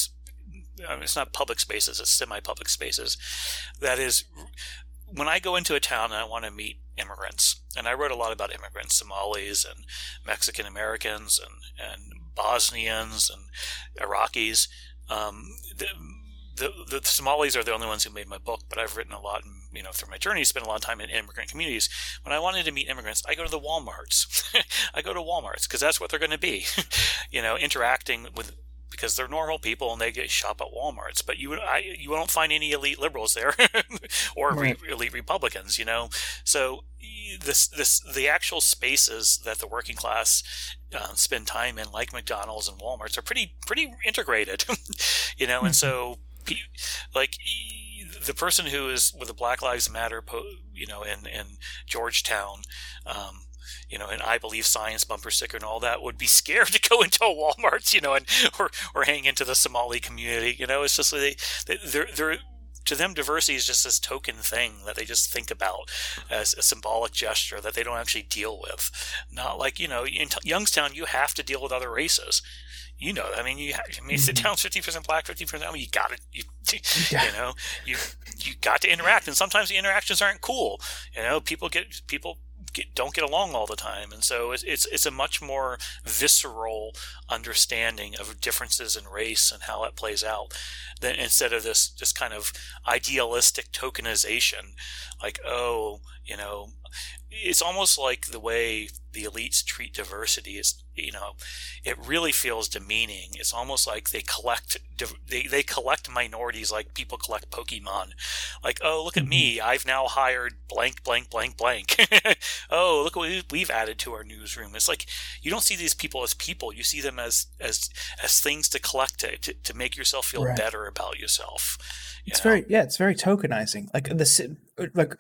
I mean, it's not public spaces; it's semi-public spaces. That is, when I go into a town and I want to meet immigrants, and I wrote a lot about immigrants, Somalis and Mexican Americans and and Bosnians and Iraqis um, the, the, the Somalis are the only ones who made my book, but I've written a lot, you know, through my journey, spent a lot of time in immigrant communities. When I wanted to meet immigrants, I go to the WalMarts. [LAUGHS] I go to WalMarts because that's what they're going to be, [LAUGHS] you know, interacting with because they're normal people and they get shop at WalMarts. But you I, you won't find any elite liberals there [LAUGHS] or right. re- elite Republicans, you know. So this this the actual spaces that the working class uh, spend time in, like McDonald's and WalMarts, are pretty pretty integrated, [LAUGHS] you know. And so, like the person who is with the Black Lives Matter, you know, in in Georgetown. Um, you know, and I believe science bumper sticker and all that would be [LAUGHS] scared to go into a Walmart, you know, and or or hang into the Somali community. You know, it's just they they're they're to them, diversity is just this token thing that they just think about as a symbolic gesture that they don't actually deal with. Not like, you know, in Youngstown, you have to deal with other races. You know, I mean, you, I mean, sit mm-hmm. down fifty percent black, fifty percent. I mean, you got to, you, [LAUGHS] yeah. you know, you you got to interact, and sometimes the interactions aren't cool. You know, people get people get, don't get along all the time, and so it's, it's it's a much more visceral understanding of differences in race and how it plays out, than instead of this just kind of idealistic tokenization, like oh, you know, it's almost like the way the elites treat diversity is you know it really feels demeaning. It's almost like they collect they, they collect minorities like people collect pokemon. Like oh look at me. Mm-hmm. i've now hired blank blank blank blank. [LAUGHS] Oh look what we've added to our newsroom. It's like you don't see these people as people. You see them as as as things to collect to, to, to make yourself feel right. better about yourself you it's know? very yeah it's very tokenizing. Like this like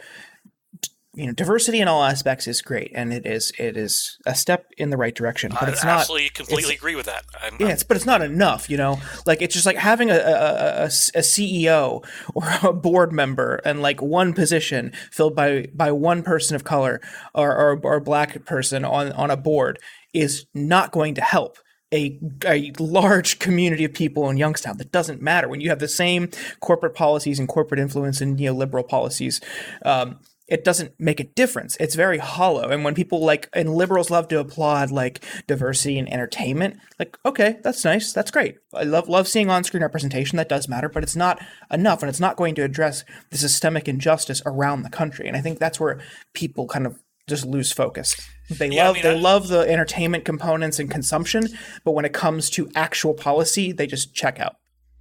you know diversity in all aspects is great and it is it is a step in the right direction but it's I not absolutely completely agree with that I'm, yeah it's, but it's not enough you know like it's just like having a, a, a, a, ceo or [LAUGHS] a board member and like one position filled by by one person of color or, or, or black person on on a board is not going to help a, a large community of people in Youngstown. That doesn't matter when you have the same corporate policies and corporate influence and neoliberal policies. Um, it doesn't make a difference. It's very hollow. And when people like and liberals love to applaud like diversity and entertainment, like okay, that's nice, that's great. I love love seeing on-screen representation. That does matter, but it's not enough, and it's not going to address the systemic injustice around the country. And I think that's where people kind of just lose focus. They yeah, love I mean, they I, love the entertainment components and consumption, but when it comes to actual policy, they just check out.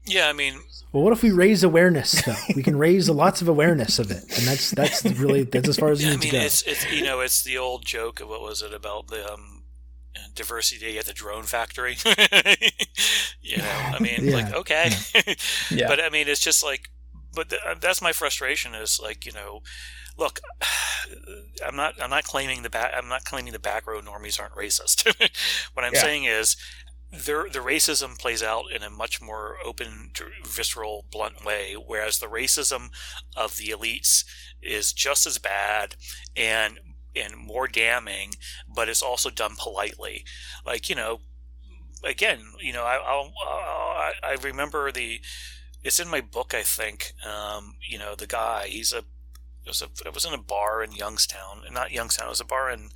Yeah, I mean, well, what if we raise awareness though? we can raise lots of awareness of it, and that's that's really that's as far as yeah, it needs I mean, to go. It's, it's you know it's the old joke of what was it about the um, diversity at the drone factory? [LAUGHS] you know, I mean, yeah. like okay, [LAUGHS] yeah. but I mean, it's just like, but the, uh, that's my frustration is like you know, look, [SIGHS] I'm not I'm not claiming the back I'm not claiming the back row normies aren't racist. [LAUGHS] what I'm yeah. saying is the the racism plays out in a much more open, visceral, blunt way, whereas the racism of the elites is just as bad and and more damning, but it's also done politely. Like you know, again, you know, I I'll, i I remember the it's in my book, I think. Um, you know, the guy he's a it was a it was in a bar in Youngstown, not Youngstown. It was a bar in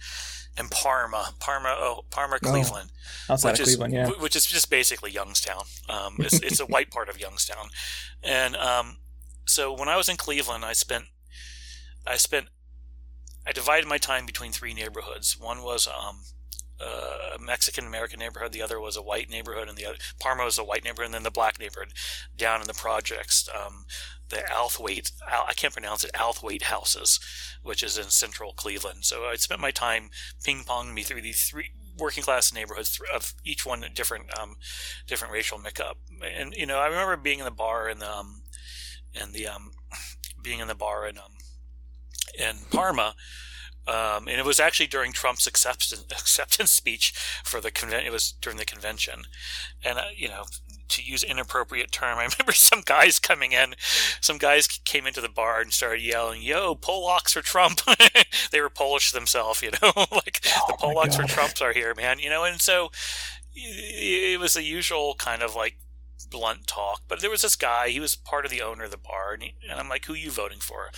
in Parma, Parma, oh, Parma, oh, Cleveland, oh, outside which of Cleveland, is, yeah, which is just basically Youngstown. Um, it's, [LAUGHS] it's a white part of Youngstown, and um, so when I was in Cleveland, I spent I spent I divided my time between three neighborhoods. One was um, a Mexican American neighborhood. The other was a white neighborhood, and the other Parma was a white neighborhood, and then the black neighborhood down in the projects. Um, the Althwaite, I can't pronounce it, Althwaite houses, which is in central Cleveland. So I spent my time ping ponging me through these three working class neighborhoods of each one different, um, different racial makeup. And you know, I remember being in the bar in the, um, in the, um, being in the bar in, um, in Parma um, and it was actually during Trump's acceptance, [LAUGHS] acceptance speech for the convention. It was during the convention, and uh, you know, to use inappropriate term, [LAUGHS] I remember some guys coming in. Some guys came into the bar and started yelling, "Yo, Polacks for Trump!" [LAUGHS] they were Polish themselves, you know, like oh the Polacks for Trumps are here, man. You know, and so it was the usual kind of like blunt talk. But there was this guy. He was part of the owner of the bar, and, he, and I'm like, "Who you voting for?"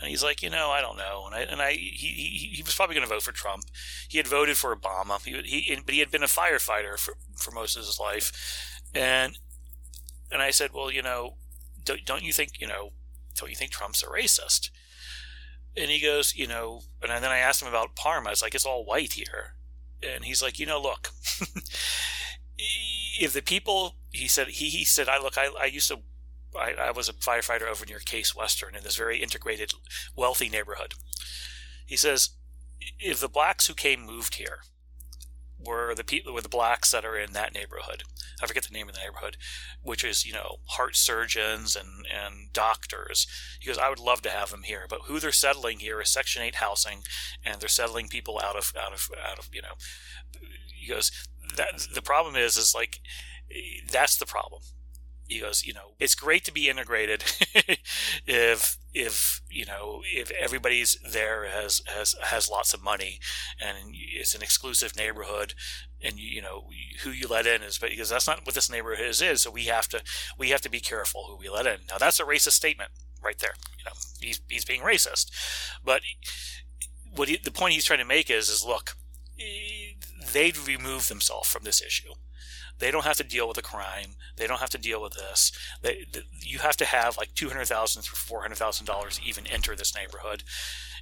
And he's like, you know, I don't know. And I, and I, he, he, he was probably going to vote for Trump. He had voted for Obama. He, he, but he had been a firefighter for, for most of his life. And, and I said, well, you know, don't, don't you think, you know, don't you think Trump's a racist? And he goes, you know, and then I asked him about Parma. I was like, it's all white here. And he's like, you know, look, [LAUGHS] if the people, he said, he, he said, I look, I, I used to I, I was a firefighter over near Case Western in this very integrated, wealthy neighborhood. He says, if the blacks who came moved here were the people were the blacks that are in that neighborhood. I forget the name of the neighborhood, which is you know heart surgeons and and doctors. He goes, I would love to have them here, but who they're settling here is Section Eight housing, and they're settling people out of out of out of you know. He goes, that the problem is is like eh, that's the problem he goes, you know, it's great to be integrated [LAUGHS] if if you know if everybody's there has has has lots of money and it's an exclusive neighborhood and you, you know who you let in is but because that's not what this neighborhood is, is so we have to we have to be careful who we let in. Now that's a racist statement right there you know he's he's being racist. But what he, the point he's trying to make is is look eh, they'd remove themselves from this issue they don't have to deal with a crime. They don't have to deal with this. They, you have to have like two hundred thousand through four hundred thousand dollars to even enter this neighborhood,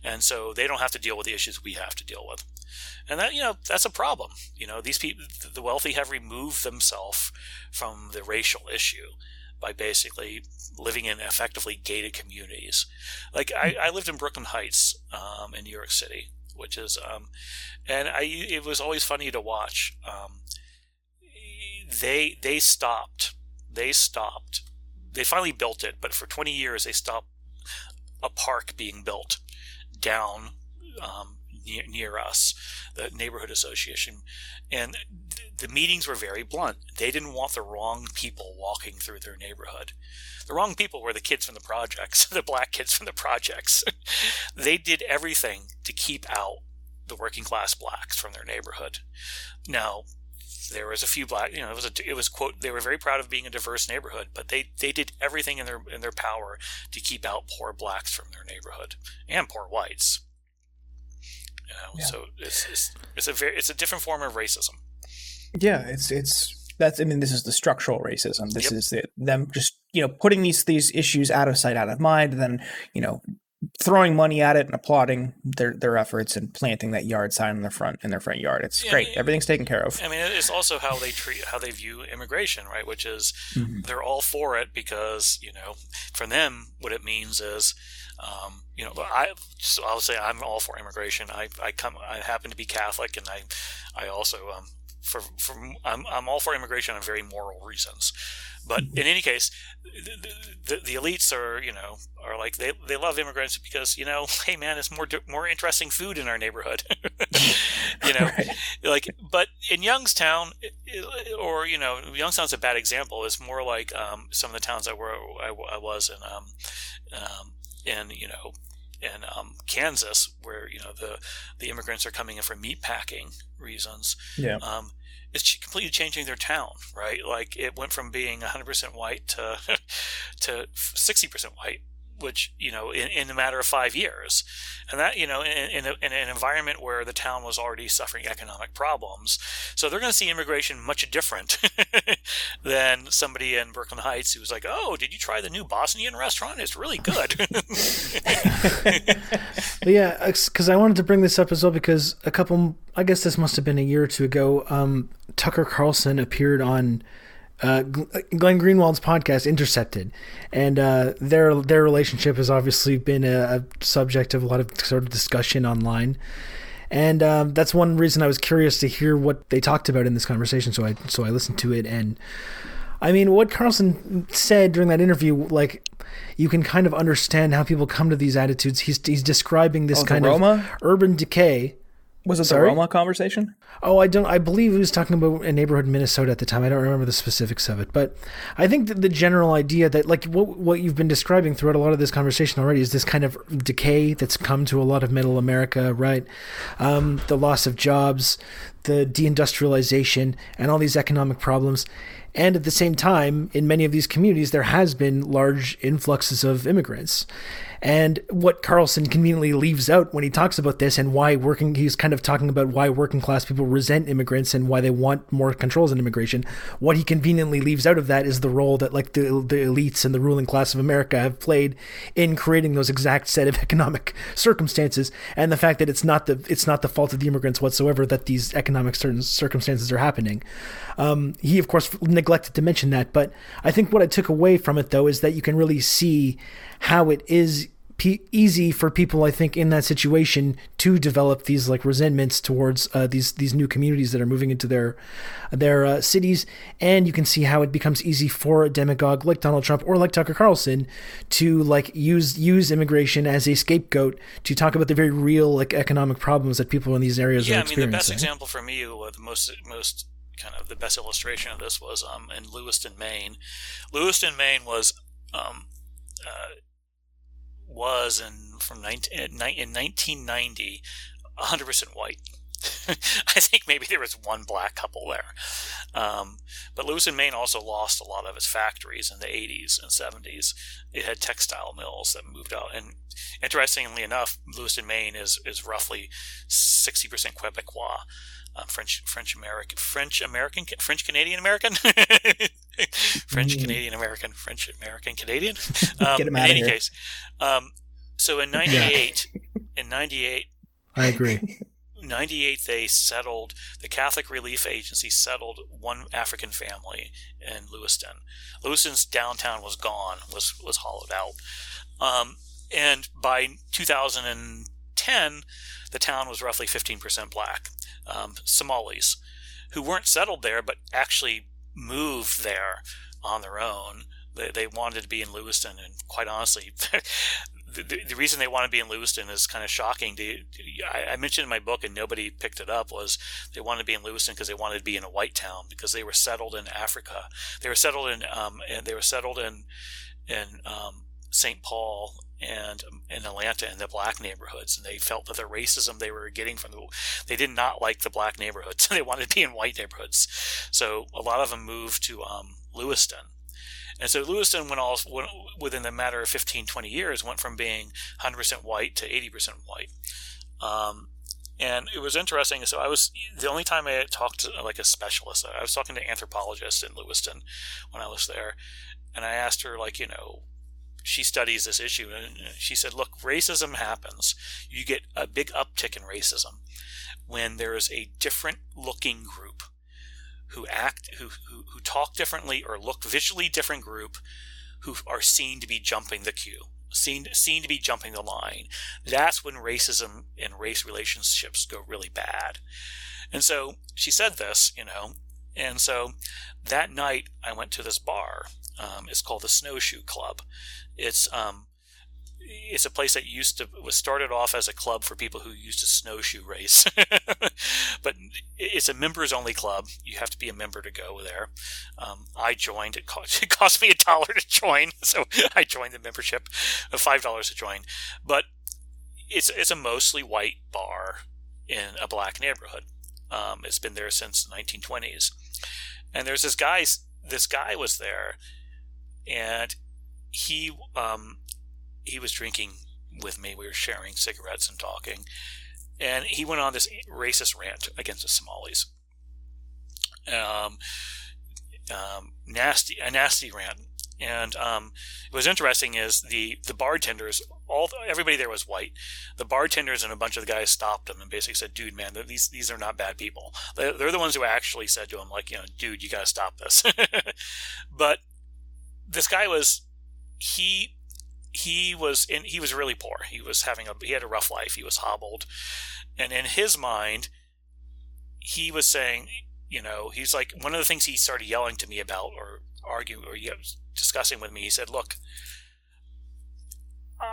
and so they don't have to deal with the issues we have to deal with, and that you know that's a problem. You know these people, the wealthy, have removed themselves from the racial issue by basically living in effectively gated communities. Like I, I lived in Brooklyn Heights um, in New York City, which is, um, and I it was always funny to watch. Um, they they stopped. They stopped. They finally built it, but for 20 years they stopped a park being built down um, near, near us, the neighborhood association, and the meetings were very blunt. They didn't want the wrong people walking through their neighborhood. The wrong people were the kids from the projects, [LAUGHS] the black kids from the projects. [LAUGHS] they did everything to keep out the working class blacks from their neighborhood. Now, there was a few black, you know, it was a, it was quote, they were very proud of being a diverse neighborhood, but they, they did everything in their, in their power to keep out poor blacks from their neighborhood and poor whites. You know, yeah. so it's, it's, it's a very, it's a different form of racism. Yeah. It's, it's, that's, I mean, this is the structural racism. This yep. is the, them just, you know, putting these, these issues out of sight, out of mind, then, you know, throwing money at it and applauding their their efforts and planting that yard sign in their front in their front yard. It's yeah, great. I mean, Everything's taken care of. I mean, it's also how they treat how they view immigration, right? Which is mm-hmm. they're all for it because you know, for them, what it means is. Um, you know, I so I'll say I'm all for immigration. I, I come I happen to be Catholic, and I I also um, for for I'm I'm all for immigration on very moral reasons. But in any case, the, the, the, elites are, you know, are like they, they love immigrants because you know, [LAUGHS] hey man, it's more more interesting food in our neighborhood, [LAUGHS] you know, [LAUGHS] right. like, but in Youngstown, or you know, Youngstown's a bad example. It's more like um, some of the towns I were I, I was in, um, um, in you know, in um, Kansas, where you know the the immigrants are coming in for meat packing reasons. Yeah. Um, it's completely changing their town, right? Like it went from being 100% white to [LAUGHS] to 60% white which you know in, in a matter of five years. And that you know in, in, a, in, an environment where the town was already suffering economic problems. So they're going to see immigration much different [LAUGHS] than somebody in brooklyn heights who's like oh did you try the new bosnian restaurant? It's really good. [LAUGHS] Yeah because i wanted to bring this up as well because a couple i guess this must have been a year or two ago um, tucker carlson appeared on uh, Glenn Greenwald's podcast Intercepted, and uh, their their relationship has obviously been a, a, subject of a lot of sort of discussion online, and um, that's one reason I was curious to hear what they talked about in this conversation. So I so I listened to it, and I mean, what Carlson said during that interview, like you can kind of understand how people come to these attitudes. He's he's describing this oh, kind of urban decay was it Sorry? the Roma conversation? Oh, I don't. I believe he was talking about a neighborhood in Minnesota at the time. I don't remember the specifics of it, but I think that the general idea that, like, what what you've been describing throughout a lot of this conversation already is this kind of decay that's come to a lot of Middle America, right? Um, the loss of jobs, the deindustrialization, and all these economic problems. And at the same time, in many of these communities, there has been large influxes of immigrants. And what Carlson conveniently leaves out when he talks about this and why working, he's kind of talking about why working class people resent immigrants and why they want more controls on immigration. What he conveniently leaves out of that is the role that like the, the elites and the ruling class of America have played in creating those exact set of [LAUGHS] economic circumstances and the fact that it's not the, it's not the fault of the immigrants whatsoever that these economic certain circumstances are happening. Um, he of course neglected to mention that, but I think what I took away from it though is that you can really see how it is easy for people, I think, in that situation to develop these like resentments towards uh, these these new communities that are moving into their their uh, cities, and you can see how it becomes easy for a demagogue like Donald Trump or like Tucker Carlson to like use use immigration as a scapegoat to talk about the very real like economic problems that people in these areas yeah, are experiencing. Yeah, I mean, the best example for me, the most most kind of the best illustration of this was um, in Lewiston, Maine. Lewiston, Maine was um, uh, was in from 19, in 1990 100% white. [LAUGHS] I think maybe there was one black couple there. Um, but Lewiston, Maine also lost a lot of its factories in the 80s and 70s. It had textile mills that moved out. And interestingly enough, Lewiston, Maine is, is roughly 60% Quebecois uh, French French American French American French Canadian American [LAUGHS] French mm. Canadian American French American Canadian. [LAUGHS] Um, in any case, um, so in '98, yeah. in '98, I agree. 98 they settled the catholic relief agency settled one african family in lewiston lewiston's downtown was gone was was hollowed out um, and by 2010 the town was roughly 15% black um, Somalis who weren't settled there but actually moved there on their own. They, they wanted to be in Lewiston, and quite honestly, [LAUGHS] the, the, reason they want to be in Lewiston is kind of shocking. To, I, I, mentioned in my book, and nobody picked it up, was they wanted to be in Lewiston because they wanted to be in a white town because they were settled in Africa. They were settled in um, and they were settled in in um, St. Paul and in Atlanta in the black neighborhoods, and they felt that the racism they were getting from the they did not like the black neighborhoods. [LAUGHS] they wanted to be in white neighborhoods, so a lot of them moved to um, Lewiston. And so Lewiston went all went, within the matter of 15, 20 years went from being 100% white to 80% white. Um, and it was interesting. So I was the only time I talked to like a specialist. I was talking to an anthropologist in Lewiston when I was there, and I asked her like, you know, she studies this issue and she said, look, racism happens. You get a big uptick in racism when there is a different looking group who act, who, who, who talk differently or look visually different group who are seen to be jumping the queue, seen, seen to be jumping the line. That's when racism and race relationships go really bad. And so she said this, you know, and so that night I went to this bar. Um, it's called the Snowshoe Club. It's um, it's a place that used to was started off as a club for people who used to snowshoe race, [LAUGHS] but it's a members only club. You have to be a member to go there. Um, I joined. It cost, [LAUGHS] it cost me a dollar to join, [LAUGHS] so I joined the membership, uh, five dollars to join. But it's it's a mostly white bar in a black neighborhood. Um, it's been there since the 1920s, and there's this guy. This guy was there, and he um, he was drinking with me. We were sharing cigarettes and talking, and he went on this racist rant against the Somalis. Um, um, nasty, a nasty rant. And um, what was interesting is the the bartenders, all everybody there was white. The bartenders and a bunch of the guys stopped him and basically said, "Dude, man, these these are not bad people." They're, they're the ones who actually said to him, like, you know, "Dude, you got to stop this." [LAUGHS] but this guy was he he was in he was really poor. He was having a he had a rough life. He was hobbled, and in his mind, he was saying, you know, he's like one of the things he started yelling to me about or arguing or discussing with me. He said, "Look,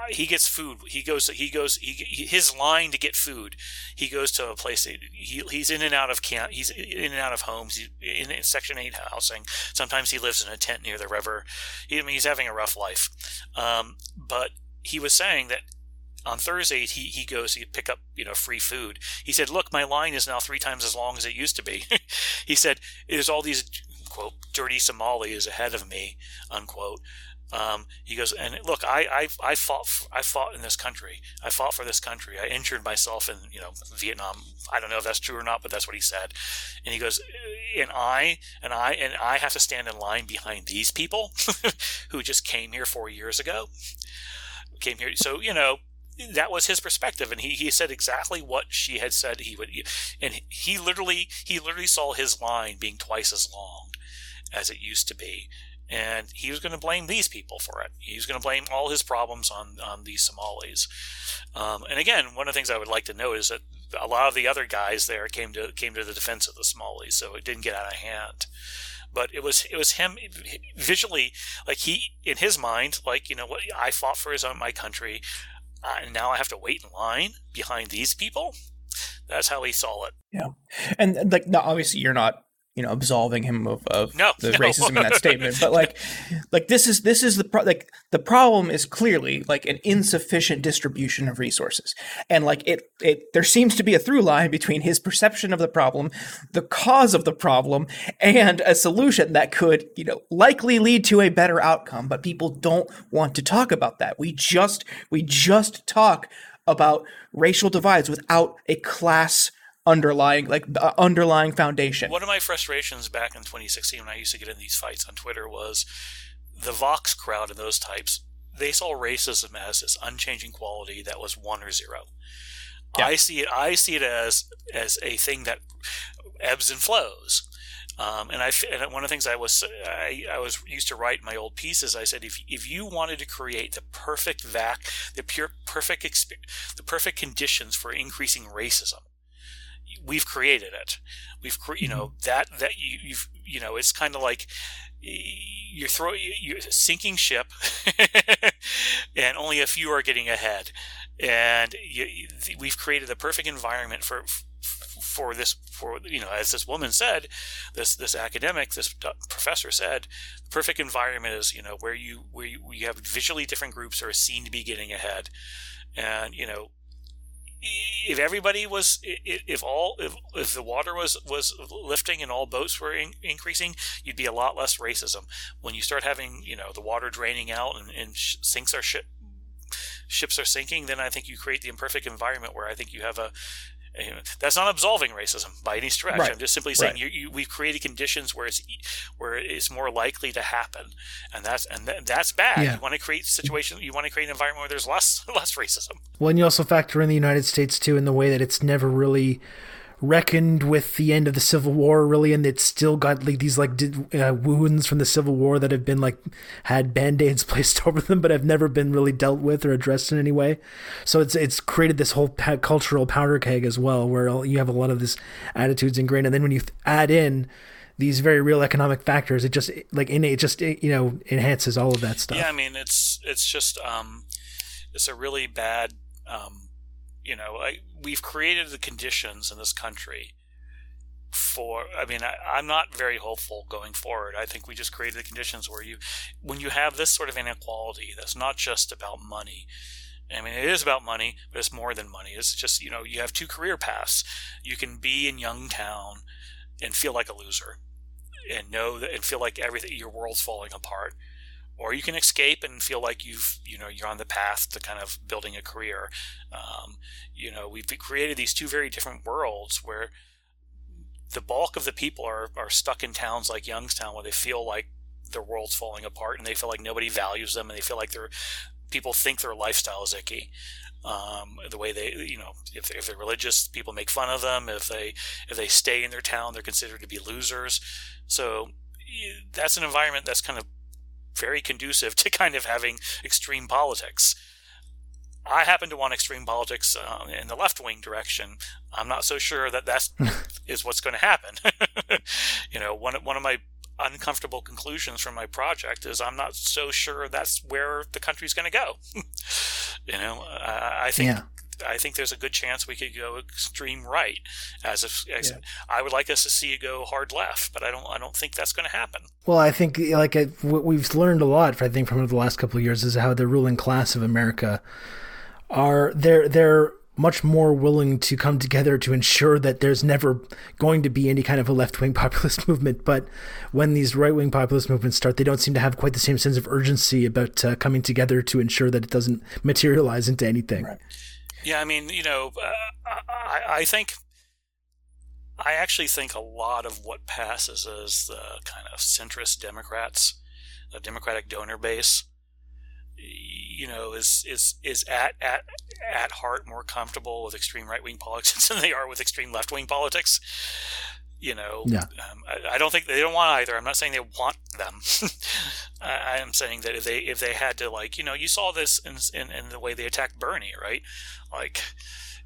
he gets food. He goes. He goes. He, his line to get food. He goes to a place. He he's in and out of camp. He's in and out of homes. He's in Section Eight housing. Sometimes he lives in a tent near the river. He, I mean, he's having a rough life. Um, but he was saying that on Thursday he, he goes to pick up you know free food. He said, "Look, my line is now three times as long as it used to be." [LAUGHS] he said, "There's all these quote dirty Somalis ahead of me," unquote. Um, he goes, and look, I, I, I fought, I fought in this country. I fought for this country. I injured myself in, you know, Vietnam. I don't know if that's true or not, but that's what he said. And he goes, and I, and I, and I have to stand in line behind these people [LAUGHS] who just came here four years ago. Came here. So, you know, that was his perspective and he, he said exactly what she had said he would and he literally he literally saw his line being twice as long as it used to be and he was going to blame these people for it. He was going to blame all his problems on on these Somalis. Um, and again, one of the things I would like to note is that a lot of the other guys there came to came to the defense of the Somalis, so it didn't get out of hand. But it was it was him visually, like he in his mind, like you know what I fought for own my country, uh, and now I have to wait in line behind these people. That's how he saw it. Yeah, and like now, obviously you're not you know absolving him of, of no, the [LAUGHS] no. racism in that statement. But like [LAUGHS] like this is this is the pro- like the problem is clearly like an insufficient distribution of resources. And like it it there seems to be a through line between his perception of the problem the cause of the problem and a solution that could you know likely lead to a better outcome. But people don't want to talk about that. We just we just talk about racial divides without a class underlying like uh, underlying foundation. One of my frustrations back in 2016 when I used to get in these fights on Twitter was the Vox crowd and those types. They saw racism as this unchanging quality that was one or zero. Yeah. I see it. I see it as as a thing that ebbs and flows. Um, and I and one of the things I was I, I was used to write my old pieces. I said if if you wanted to create the perfect vac, the pure perfect exp- the perfect conditions for increasing racism, we've created it. We've cre- you know mm-hmm. that that you, you've you know it's kind of like you're throwing you're sinking ship, [LAUGHS] and only a few are getting ahead. And you, we've created the perfect environment for for this for you know as this woman said this this academic this professor said the perfect environment is you know where you where you, you have visually different groups are seen to be getting ahead and you know if everybody was if all if, if the water was was lifting and all boats were in, increasing you'd be a lot less racism. When you start having you know the water draining out and, and sinks are ship ships are sinking then i think you create the imperfect environment where i think you have a that's not absolving racism by any stretch. Right. I'm just simply saying right. you, you, we've created conditions where it's where it's more likely to happen, and that's and th- that's bad. Yeah. You want to create situations. You want to create an environment where there's less [LAUGHS] less racism. Well, and you also factor in the United States too, in the way that it's never really reckoned with the end of the Civil War, really, and it's still got like these like uh, wounds from the Civil War that have been like had band aids [LAUGHS] placed over them, but have never been really dealt with or addressed in any way. So it's it's created this whole cultural powder keg as well, where you have a lot of this attitudes ingrained, and then when you add in these very real economic factors, it just like in it just it, you know enhances all of that stuff. Yeah, I mean it's it's just um it's a really bad. Um, you know, I, we've created the conditions in this country for i mean I, am not very hopeful going forward i think we just created the conditions where you when you have this sort of inequality that's not just about money I mean, it is about money, but it's more than money. It's just, you know, you have two career paths. You can be in Youngstown and feel like a loser and know that and feel like everything, your world's falling apart. Or you can escape and feel like you've, you know, you're on the path to kind of building a career. Um, you know, we've created these two very different worlds where the bulk of the people are, are stuck in towns like Youngstown where they feel like their world's falling apart and they feel like nobody values them and they feel like they're people think their lifestyle is icky. Um, the way they, you know, if they're, if they're religious, people make fun of them. If they if they stay in their town, they're considered to be losers. So that's an environment that's kind of very conducive [LAUGHS] to kind of having extreme politics. I happen to want extreme politics uh, in the left wing direction. I'm not so sure that that's [LAUGHS] is what's going to happen. [LAUGHS] you know, one one of my uncomfortable conclusions from my project is I'm not so sure that's where the country's going to go. you know, uh, I think. Yeah. I think there's a good chance we could go extreme right, as if as yeah. I would like us to see it go hard left, but I don't. I don't think that's going to happen. Well, I think like I, what we've learned a lot, I think, from the last couple of years is how the ruling class of America are they're they're much more willing to come together to ensure that there's never going to be any kind of a left wing [LAUGHS] populist movement. But when these right wing populist movements start, they don't seem to have quite the same sense of urgency about uh, coming together to ensure that it doesn't materialize into anything. Right. Yeah, I mean, you know, uh, I, I think. I actually think a lot of what passes as the kind of centrist Democrats, the Democratic donor base you know, is is is at at at heart more comfortable with extreme right wing politics [LAUGHS] than they are with extreme left wing politics. You know, yeah. Um, I, I, don't think they don't want either. I'm not saying they want them. [LAUGHS] I, am saying that if they if they had to like you know you saw this in in, in the way they attacked Bernie right, like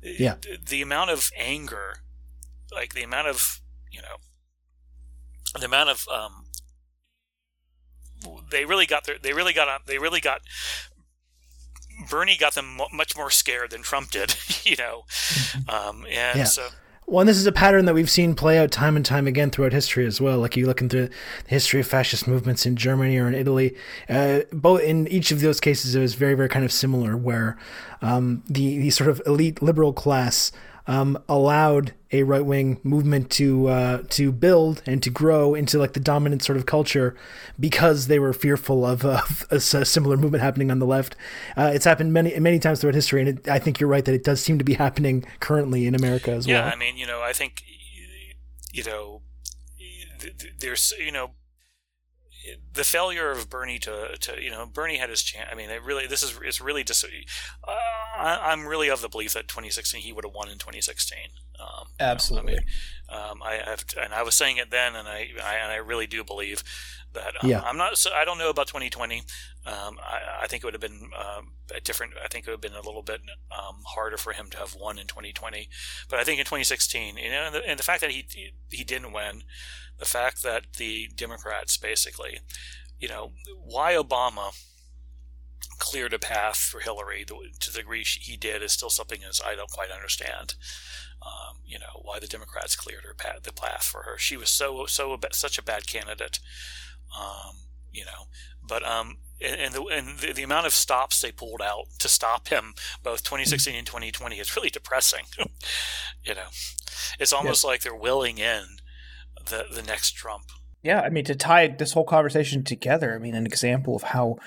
yeah, the, the amount of anger, like the amount of you know, the amount of um, they really got their they really got they really got Bernie got them much more scared than Trump did, [LAUGHS] you know, mm-hmm. um, and yeah. so. Well, this is a pattern that we've seen play out time and time again throughout history as well. Like you look into the history of fascist movements in Germany or in Italy, uh, both in each of those cases, it was very, very kind of similar, where um, the the sort of elite liberal class um, allowed a right wing movement to uh, to build and to grow into like the dominant sort of culture because they were fearful of, [LAUGHS] uh, a, a, similar movement happening on the left. Uh, it's happened many many times throughout history, and it, I think you're right that it does seem to be happening currently in America as yeah, well. Yeah, I mean, you know, I think you know, there's you know the failure of Bernie to, to you know Bernie had his chance. I mean, it really this is it's really just. Uh, I, am really of the belief that 2016 he would have won in 2016. Um, Absolutely. You know, I, mean, um, I have, and I was saying it then, and I, I and I really do believe that. Um, yeah. I'm not. So I don't know about 2020. Um, I, I, think it would have been um, a different. I think it would have been a little bit um, harder for him to have won in 2020. But I think in 2016, you know, and the, and the fact that he he didn't win the fact that the Democrats basically, you know, why Obama cleared a path for Hillary to the degree he did is still something as I don't quite understand. Um, you know why the Democrats cleared her path, the path for her. She was so so such a bad candidate. Um, you know, but um, and, the, and the, the, amount of stops they pulled out to stop him, both 2016 and 2020, is really depressing. [LAUGHS] you know, it's almost like they're willing in the the next Trump. Yeah, I mean to tie this whole conversation together, I mean an example of how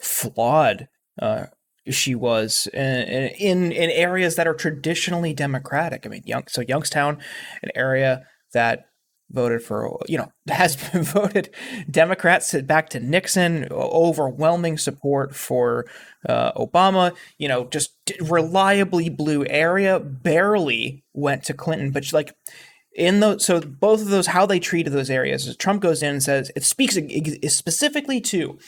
flawed uh, she was in, in, in areas that are traditionally democratic. I mean, young so Youngstown, an area that voted for you know [LAUGHS] has been voted Democrats back to Nixon, overwhelming support for uh, Obama. You know, just reliably blue area, barely went to Clinton, but like in those so both of those how they treated those areas trump goes in and says it speaks specifically to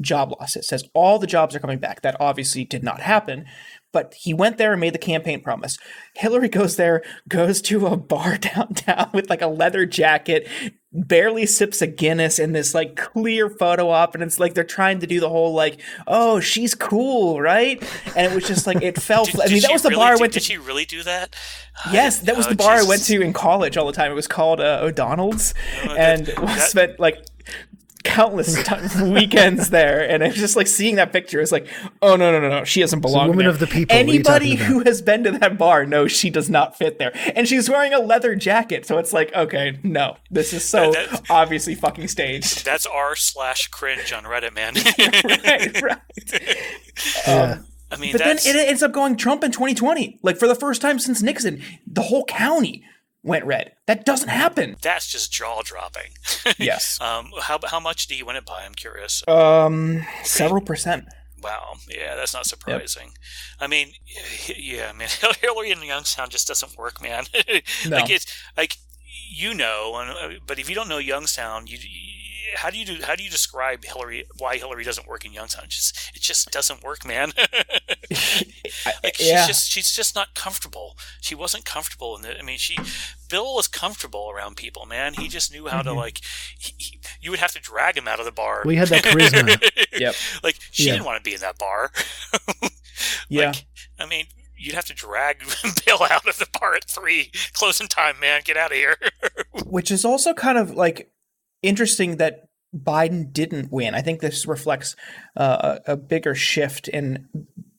job loss it says all the jobs are coming back that obviously did not happen but he went there and made the campaign promise. Hillary goes there, goes to a bar [LAUGHS] downtown with like a leather jacket, barely sips a Guinness in this like clear photo op, and it's like they're trying to do the whole like, oh, she's cool, right? And it was just like it [LAUGHS] felt. Did, I mean, that was the really bar I went Did to. she really do that? Yes, that was Oh, the bar I went to in college all the time. It was called uh, O'Donnell's, Oh, and [LAUGHS] that- spent like countless [LAUGHS] ti weekends there. And I'm just like seeing that picture. It's like, oh no, no, no, no, she doesn't belong. woman there. of the people, what are you Anybody who has been to that bar knows she does not fit there, and she's wearing a leather jacket. So it's like, okay, no, this is so That- that- obviously fucking staged. That's r slash cringe on Reddit, man. [LAUGHS] right, right. [LAUGHS] Um, yeah. I mean, But then it ends up going Trump in 2020. Like for the first time since Nixon, the whole county went red. That doesn't happen. that's just jaw dropping. [LAUGHS] Yes. um, how how much do you win it by? I'm curious. Um, several percent. Wow, yeah, that's not surprising. I mean, yeah, man, [LAUGHS] Hillary in Youngstown just doesn't work, man. [LAUGHS] No. like it's like you know, and, uh, but if you don't know Youngstown, you, you how do you do how do you describe Hillary why Hillary doesn't work in Youngstown? It just it just doesn't work, man. [LAUGHS] [LAUGHS] like she's yeah. just she's just not comfortable. She wasn't comfortable in the. I mean, she Bill was comfortable around people, man. He just knew how Mm-hmm. to like. He, he, you would have to drag him out of the bar. We had that charisma. [LAUGHS] Yep. Like she Yeah. didn't want to be in that bar. Yeah. I mean, you'd have to drag Bill out of the bar at three. Closing time, man. Get out of here. Which is also kind of like interesting that Biden didn't win. I think this reflects uh, a, bigger shift in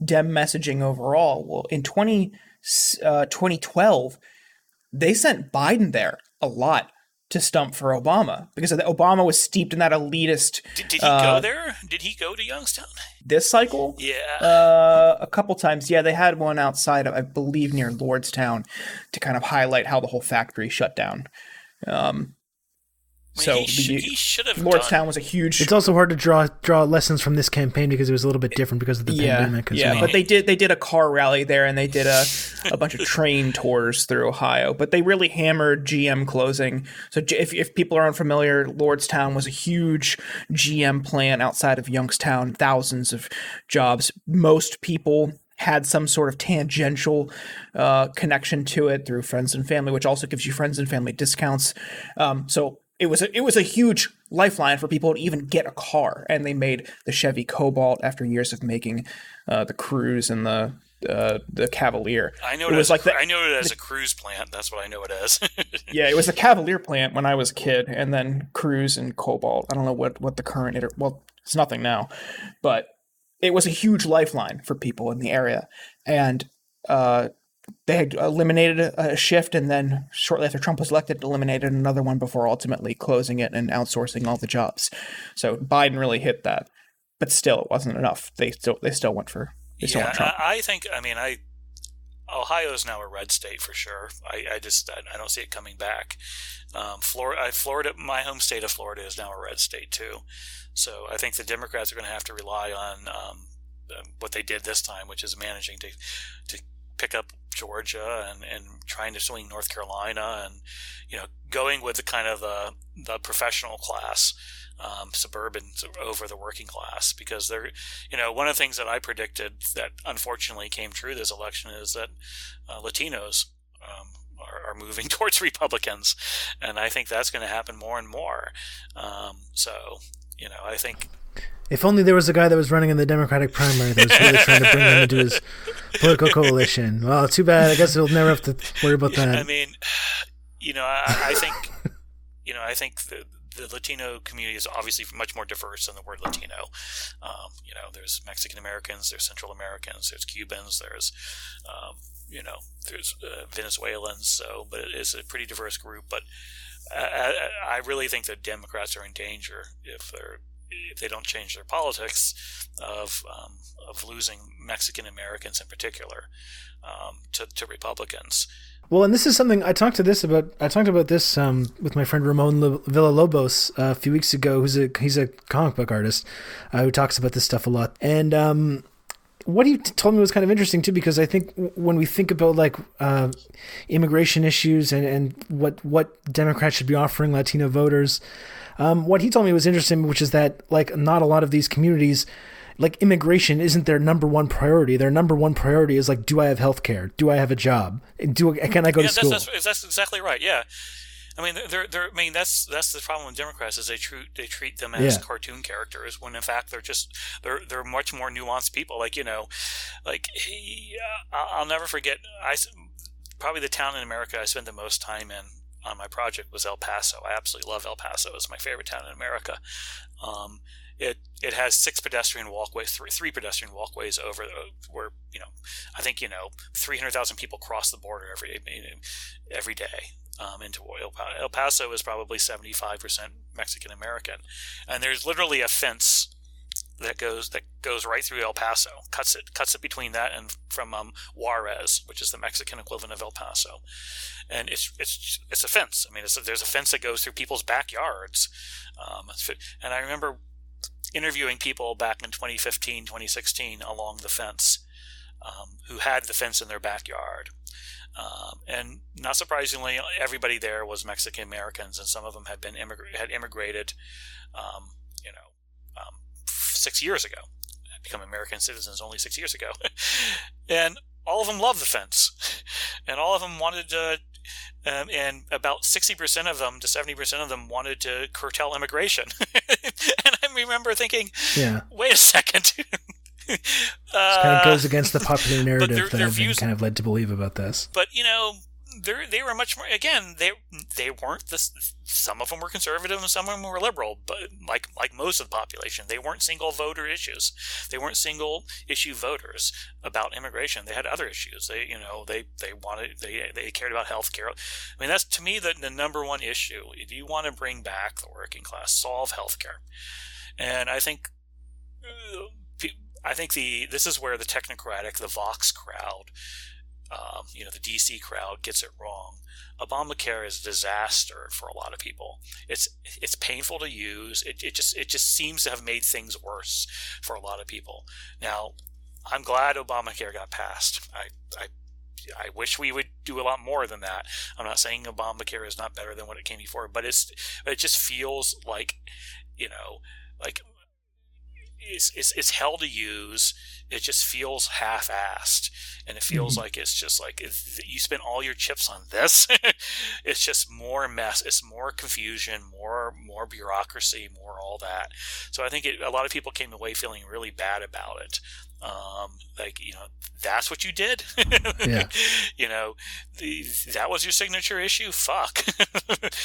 Dem messaging overall. Well, in 20, uh, 2012, they sent Biden there a lot to stump for Obama because Obama was steeped in that elitist Did, did he Uh, go there? Did he go to Youngstown? this cycle. Yeah. Uh, a couple times, yeah. They had one outside of, I believe, near Lordstown, to kind of highlight how the whole factory shut down. Um, mean, so he, sh- the, he should have Lordstown done. was a huge. It's also hard to draw draw lessons from this campaign because it was a little bit different because of the yeah, pandemic as yeah. well. But they did they did a car rally there, and they did a a bunch of [LAUGHS] train tours through Ohio. But they really hammered GM closing. So if if people are unfamiliar, Lordstown was a huge GM plant outside of Youngstown, thousands of jobs. Most people had some sort of tangential uh, connection to it through friends and family, which also gives you friends and family discounts. Um, so it was a, it was a huge lifeline for people to even get a car, and they made the Chevy Cobalt after years of making uh, the Cruze and the uh, the Cavalier. I know it it, was as like a, the- I know it as a Cruze plant. That's what I know it as. [LAUGHS] Yeah, it was the Cavalier plant when I was a kid, and then Cruze and Cobalt. I don't know what what the current iter- well, it's nothing now, but it was a huge lifeline for people in the area, and uh, they had eliminated a, a shift, and then shortly after Trump was elected, eliminated another one before ultimately closing it and outsourcing all the jobs. So Biden really hit that, but still, it wasn't enough. They still they still went for they still yeah, went Trump. I, I think. I mean, I Ohio is now a red state for sure. I, I just I, I don't see it coming back. Um, Florida, I, Florida, my home state of Florida is now a red state too. So I think the Democrats are going to have to rely on um, what they did this time, which is managing to to pick up Georgia and, and trying to swing North Carolina and you know going with the kind of the the professional class um, suburban over the working class because they're you know one of the things that I predicted that unfortunately came true this election is that uh, Latinos um, are, are moving [LAUGHS] towards Republicans. And I think that's going to happen more and more. Um, so you know I think If only there was a guy that was running in the Democratic primary that was really trying to bring him into his [LAUGHS] political coalition. Well, too bad. I guess we'll never have to worry about that. I mean, [SIGHS] you know, I, I think, [LAUGHS] you know, I think the, the Latino community is obviously much more diverse than the word Latino. Um, you know, there's Mexican Americans, there's Central Americans, there's Cubans, there's, um, you know, there's uh, Venezuelans. So, but it is a pretty diverse group. But I, I, I really think that Democrats are in danger if they're if they don't change their politics of um, of losing Mexican Americans in particular um, to to Republicans. Well, and this is something I talked to this about. I talked about this um, with my friend Ramon Lo- Villalobos uh, a few weeks ago. Who's a he's a comic book artist uh, who talks about this stuff a lot. And um, what he told me was kind of interesting too, because I think when we think about like uh, immigration issues and, and what what Democrats should be offering Latino voters, um, what he told me was interesting, which is that like not a lot of these communities like immigration isn't their number one priority. Their number one priority is like, do I have health care? Do I have a job? Do can I go yeah, to school? That's, that's, that's exactly right. Yeah. I mean, they're, they're, I mean, that's that's the problem with Democrats is they treat they treat them as Yeah. cartoon characters when in fact they're just they're they're much more nuanced people. Like you know, like he, uh, I'll I'll never forget. I probably the town in America I spent the most time in on my project was El Paso. I absolutely love El Paso. It's my favorite town in America. Um, it it has six pedestrian walkways, three, three pedestrian walkways over where you know, I think you know, three hundred thousand people cross the border every every day um, into El Paso. El Paso is probably seventy five percent Mexican American, and there's literally a fence that goes that goes right through El Paso, cuts it cuts it between that and from um, Juarez, which is the Mexican equivalent of El Paso, and it's it's it's a fence. I mean, a, there's a fence that goes through people's backyards, um, and I remember interviewing people back in 2015, 2016 along the fence um, who had the fence in their backyard. Um, and not surprisingly, everybody there was Mexican Americans, and some of them had been immigra- had immigrated, um, you know, um, six years ago, become American citizens only six years ago, [LAUGHS] and all of them loved the fence, [LAUGHS] and all of them wanted to. Um, and about 60% of them to 70% of them wanted to curtail immigration. [LAUGHS] and I remember thinking, yeah, wait a second. it kind of Uh, goes against the popular narrative their- that their I've been kind of led to believe about this. but you know they they were much more again they they weren't this some of them were conservative and some of them were liberal but like like most of the population they weren't single voter issues. They weren't single issue voters about immigration. They had other issues. They you know they they wanted they they cared about health care i mean that's to me the, the number one issue. If you want to bring back the working class solve health care and i think uh, I think the this is where the technocratic, the Vox crowd, um, you know, the DC crowd gets it wrong. Obamacare is a disaster for a lot of people. It's it's painful to use. It, it just it just seems to have made things worse for a lot of people. Now, I'm glad Obamacare got passed. I I I wish we would do a lot more than that. I'm not saying Obamacare is not better than what it came before, but it's it just feels like you know like it's, it's, it's hell to use. It just feels half-assed, and it feels Mhm. like it's just like if you spent all your chips on this. [LAUGHS] it's just more mess. It's more confusion, more more bureaucracy, more all that. So I think it, a lot of people came away feeling really bad about it. Um, like you know, that's what you did. [LAUGHS] Yeah. [LAUGHS] you know, the, that was your signature issue. Fuck. [LAUGHS]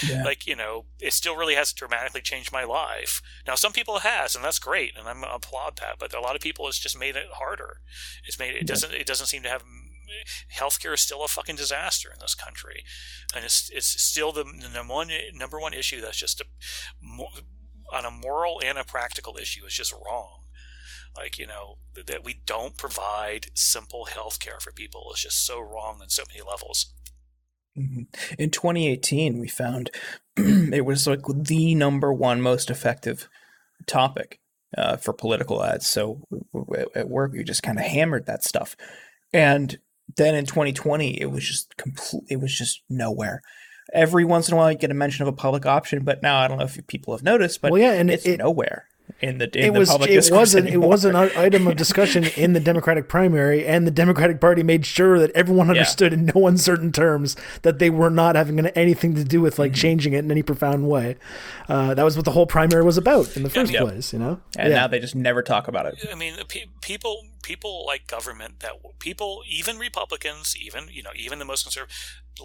Yeah. like you know it still really has dramatically changed my life now some people it has and that's great and i'm applaud that but a lot of people it's just made it harder it's made it, Yeah. doesn't it doesn't seem to have healthcare is still a fucking disaster in this country and it's it's still the, the number one number one issue that's just a, on a moral and a practical issue is just wrong like you know that we don't provide simple health care for people is just so wrong on so many levels Mhm. In 2018, we found [CLEARS THROAT] it was like the number one most effective topic uh, for political ads. So w- w- at work, we just kind of hammered that stuff. And then in 2020, it was just complete. It was just nowhere. Every once in a while, you get a mention of a public option, but now I don't know if people have noticed, but well, yeah, and it's it, nowhere in the in it the was public it discourse was an, it anymore. was an [LAUGHS] item of discussion in the Democratic primary, and the Democratic Party made sure that everyone understood in no uncertain terms that they were not having anything to do with like Mm-hmm. changing it in any profound way. Uh, that was what the whole primary was about in the first Yep. place, you know. and yeah. now they just never talk about it. I mean, pe- people people like government that people, even Republicans, even you know, even the most conservative,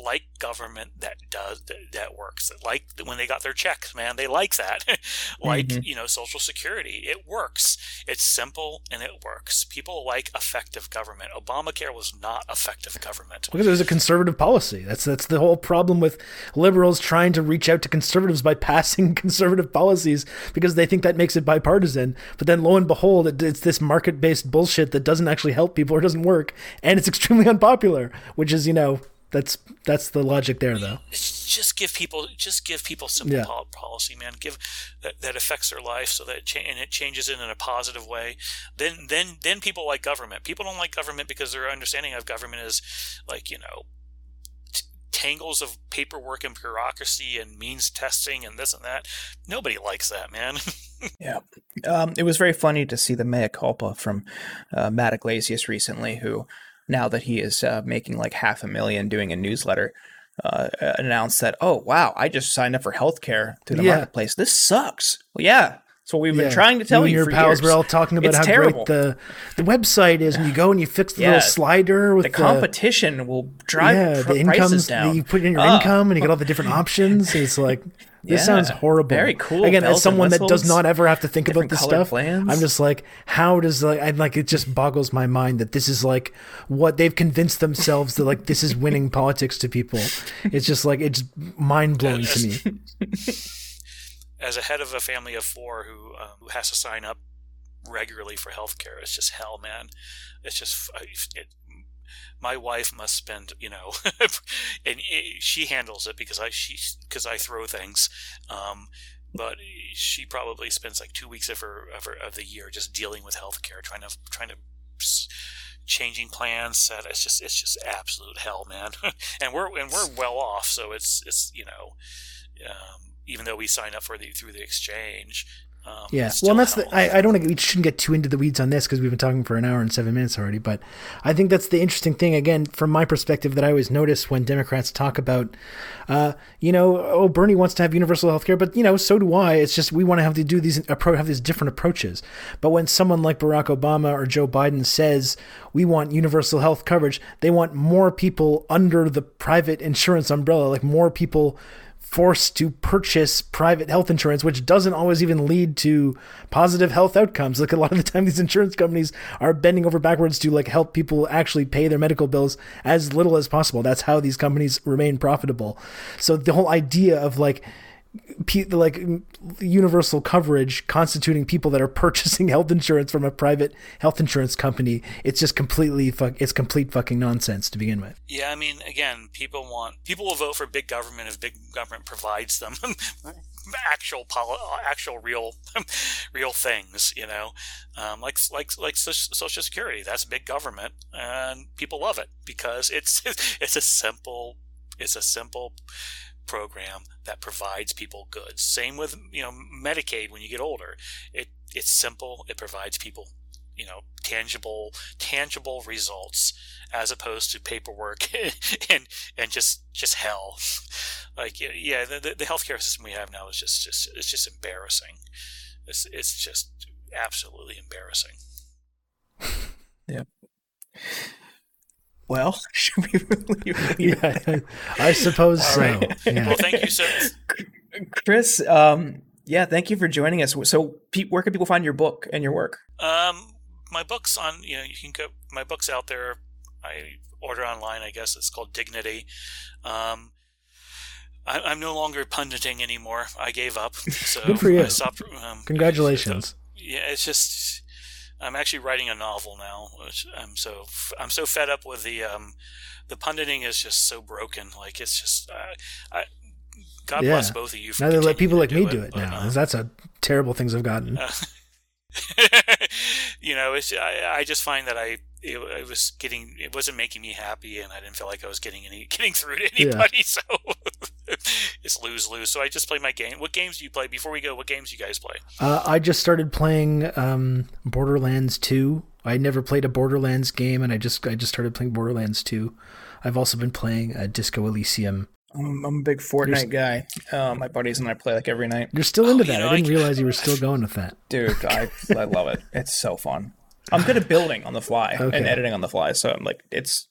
like government that does that, works. Like when they got their checks, man, they like that. [LAUGHS] like Mhm. you know, Social Security, it works. It's simple and it works. People like effective government. Obamacare was not effective government. because it was a conservative policy. That's that's the whole problem with liberals trying to reach out to conservatives by [LAUGHS] passing conservative policies because they think that makes it bipartisan. But then lo and behold, it, it's this market-based bullshit that doesn't actually help people or doesn't work, and it's extremely [LAUGHS] unpopular. Which is, you know, that's that's the logic there, though. Just give people just give people simple Yeah. policy man give that, that affects their life so that it cha- and it changes it in a positive way then then then people like government people don't like government because their understanding of government is like you know tangles of paperwork and bureaucracy and means testing and this and that nobody likes that man [LAUGHS] yeah. Um, it was very funny to see the mea culpa from uh, Matt Yglesias recently, who, now that he is uh, making like half a million doing a newsletter, uh, announced that, oh, wow, I just signed up for healthcare through the Yeah. marketplace. This sucks. Well, yeah. So we've been Yeah. trying to tell you. you, your pals years. were all talking about It's how terrible. great the the website is, and you go and you fix the Yeah. little slider with the competition will drive yeah, pr- the incomes down. you put in your Ah. income, and you get all the different [LAUGHS] options. It's like this Yeah. sounds horrible. Very cool. Again, Bells as someone that does not ever have to think about this stuff, plans. I'm just like, how does like I like it just boggles my mind that this is like what they've convinced themselves that like this is winning politics to people. It's just like it's mind blowing to me. [LAUGHS] As a head of a family of four who um, who has to sign up regularly for healthcare, it's just hell, man. It's just it, my wife must spend, you know, [LAUGHS] and it, she handles it because I she because I throw things. Um, but she probably spends like two weeks of her, of her of the year just dealing with healthcare, trying to trying to changing plans. Set it's just it's just absolute hell, man. [LAUGHS] and we're and we're well off, so it's it's you know, um, even though we sign up for the through the exchange. Um, Yeah. Well, that's the. I, I don't, we shouldn't get too into the weeds on this because we've been talking for an hour and seven minutes already. But I think that's the interesting thing, again, from my perspective, that I always notice when Democrats talk about, uh, you know, oh, Bernie wants to have universal health care, but, you know, so do I. It's just we want to have to do these, have these different approaches. But when someone like Barack Obama or Joe Biden says we want universal health coverage, they want more people under the private insurance umbrella, like more people forced to purchase private health insurance, which doesn't always even lead to positive health outcomes. Like a lot of the time, these insurance companies are bending over backwards to like help people actually pay their medical bills as little as possible. That's how these companies remain profitable. So the whole idea of like like universal coverage constituting people that are [LAUGHS] purchasing health insurance from a private health insurance company it's just completely fuck it's complete fucking nonsense to begin with Yeah, I mean, again, people want people will vote for big government if big government provides them [LAUGHS] actual poli- actual real [LAUGHS] real things. You know, um, like like like Social Security. That's big government, and people love it because it's it's a simple it's a simple program that provides people goods. Same with you know Medicaid when you get older. It it's simple. It provides people you know tangible tangible results as opposed to paperwork [LAUGHS] and and just just hell like yeah, yeah the, the- healthcare system we have now is just just it's just embarrassing it's it's just absolutely embarrassing [LAUGHS] Well, [LAUGHS] should we leave it yeah i, I suppose so right. yeah. well thank you so Chris, um, yeah, thank you for joining us. So, Pete, where can people find your book and your work? um my books on you know you can go my books out there i order online i guess it's called dignity um I, I'm no longer punditing anymore. I gave up. [LAUGHS] So Good for you. I stopped. Um, congratulations yeah, it's just I'm actually writing a novel now, which I'm so I'm so fed up with the um the punditing is just so broken. Like it's just uh, I God Yeah. bless both of you. For now they let people like me do it but, now uh, that's a terrible things i've gotten uh, [LAUGHS] you know, it's I, I just find that I it, it was getting it wasn't making me happy, and I didn't feel like I was getting any [LAUGHS] getting through to Yeah. anybody. So [LAUGHS] it's lose lose. So I just play my game. What games do you play? Before we go, what games do you guys play? Uh, I just started playing um, Borderlands 2. I never played a Borderlands game, and I just I just started playing Borderlands 2. I've also been playing uh, Disco Elysium. I'm, I'm a big Fortnite guy. Uh, my buddies and I play like every night. You're still into Oh, you that. know, I didn't I- realize you were still [LAUGHS] going with that. Dude, I I love it. It's so fun. I'm good at building on the fly Okay. and editing on the fly, so I'm like, it's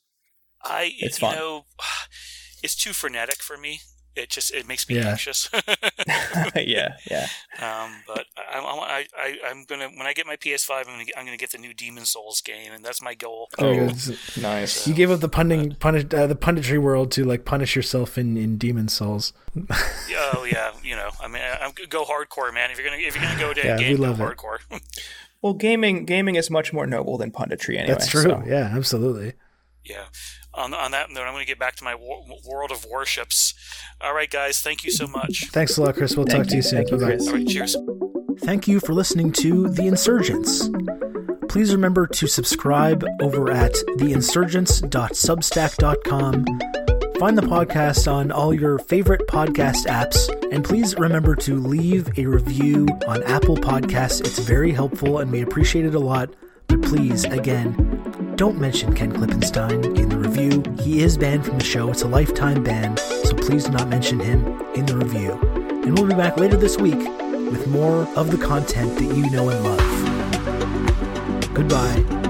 I It's you fun. know, [SIGHS] it's too frenetic for me. It just it makes me Yeah. anxious. [LAUGHS] yeah, yeah. um, but I, I, I, I'm gonna when I get my PS5, I'm gonna get, I'm gonna get the new Demon Souls game, and that's my goal. Oh, It's- nice. You gave up the punning, punish, uh, the punditry world to like punish yourself in in Demon Souls. Oh yeah, you know, I mean, I, I'm go hardcore, man. If you're gonna if you're gonna go to Yeah, a we game, go it. hardcore. [LAUGHS] Well, gaming gaming is much more noble than punditry anyway. That's true. so- Yeah, absolutely. yeah. On on that note, I'm gonna get back to my war, World of Warships. All right, guys, thank you so much. Thanks a lot, Chris. We'll talk to you soon. Thank you, Bye-bye. All right, cheers. Thank you for listening to The Insurgents. Please remember to subscribe over at theinsurgents.substack.com. Find the podcast on all your favorite podcast apps And please remember to leave a review on Apple Podcasts. It's very helpful and we appreciate it a lot. But please, again, don't mention Ken Klippenstein in the review. He is banned from the show. It's a lifetime ban, so please do not mention him in the review. And we'll be back later this week with more of the content that you know and love. Goodbye.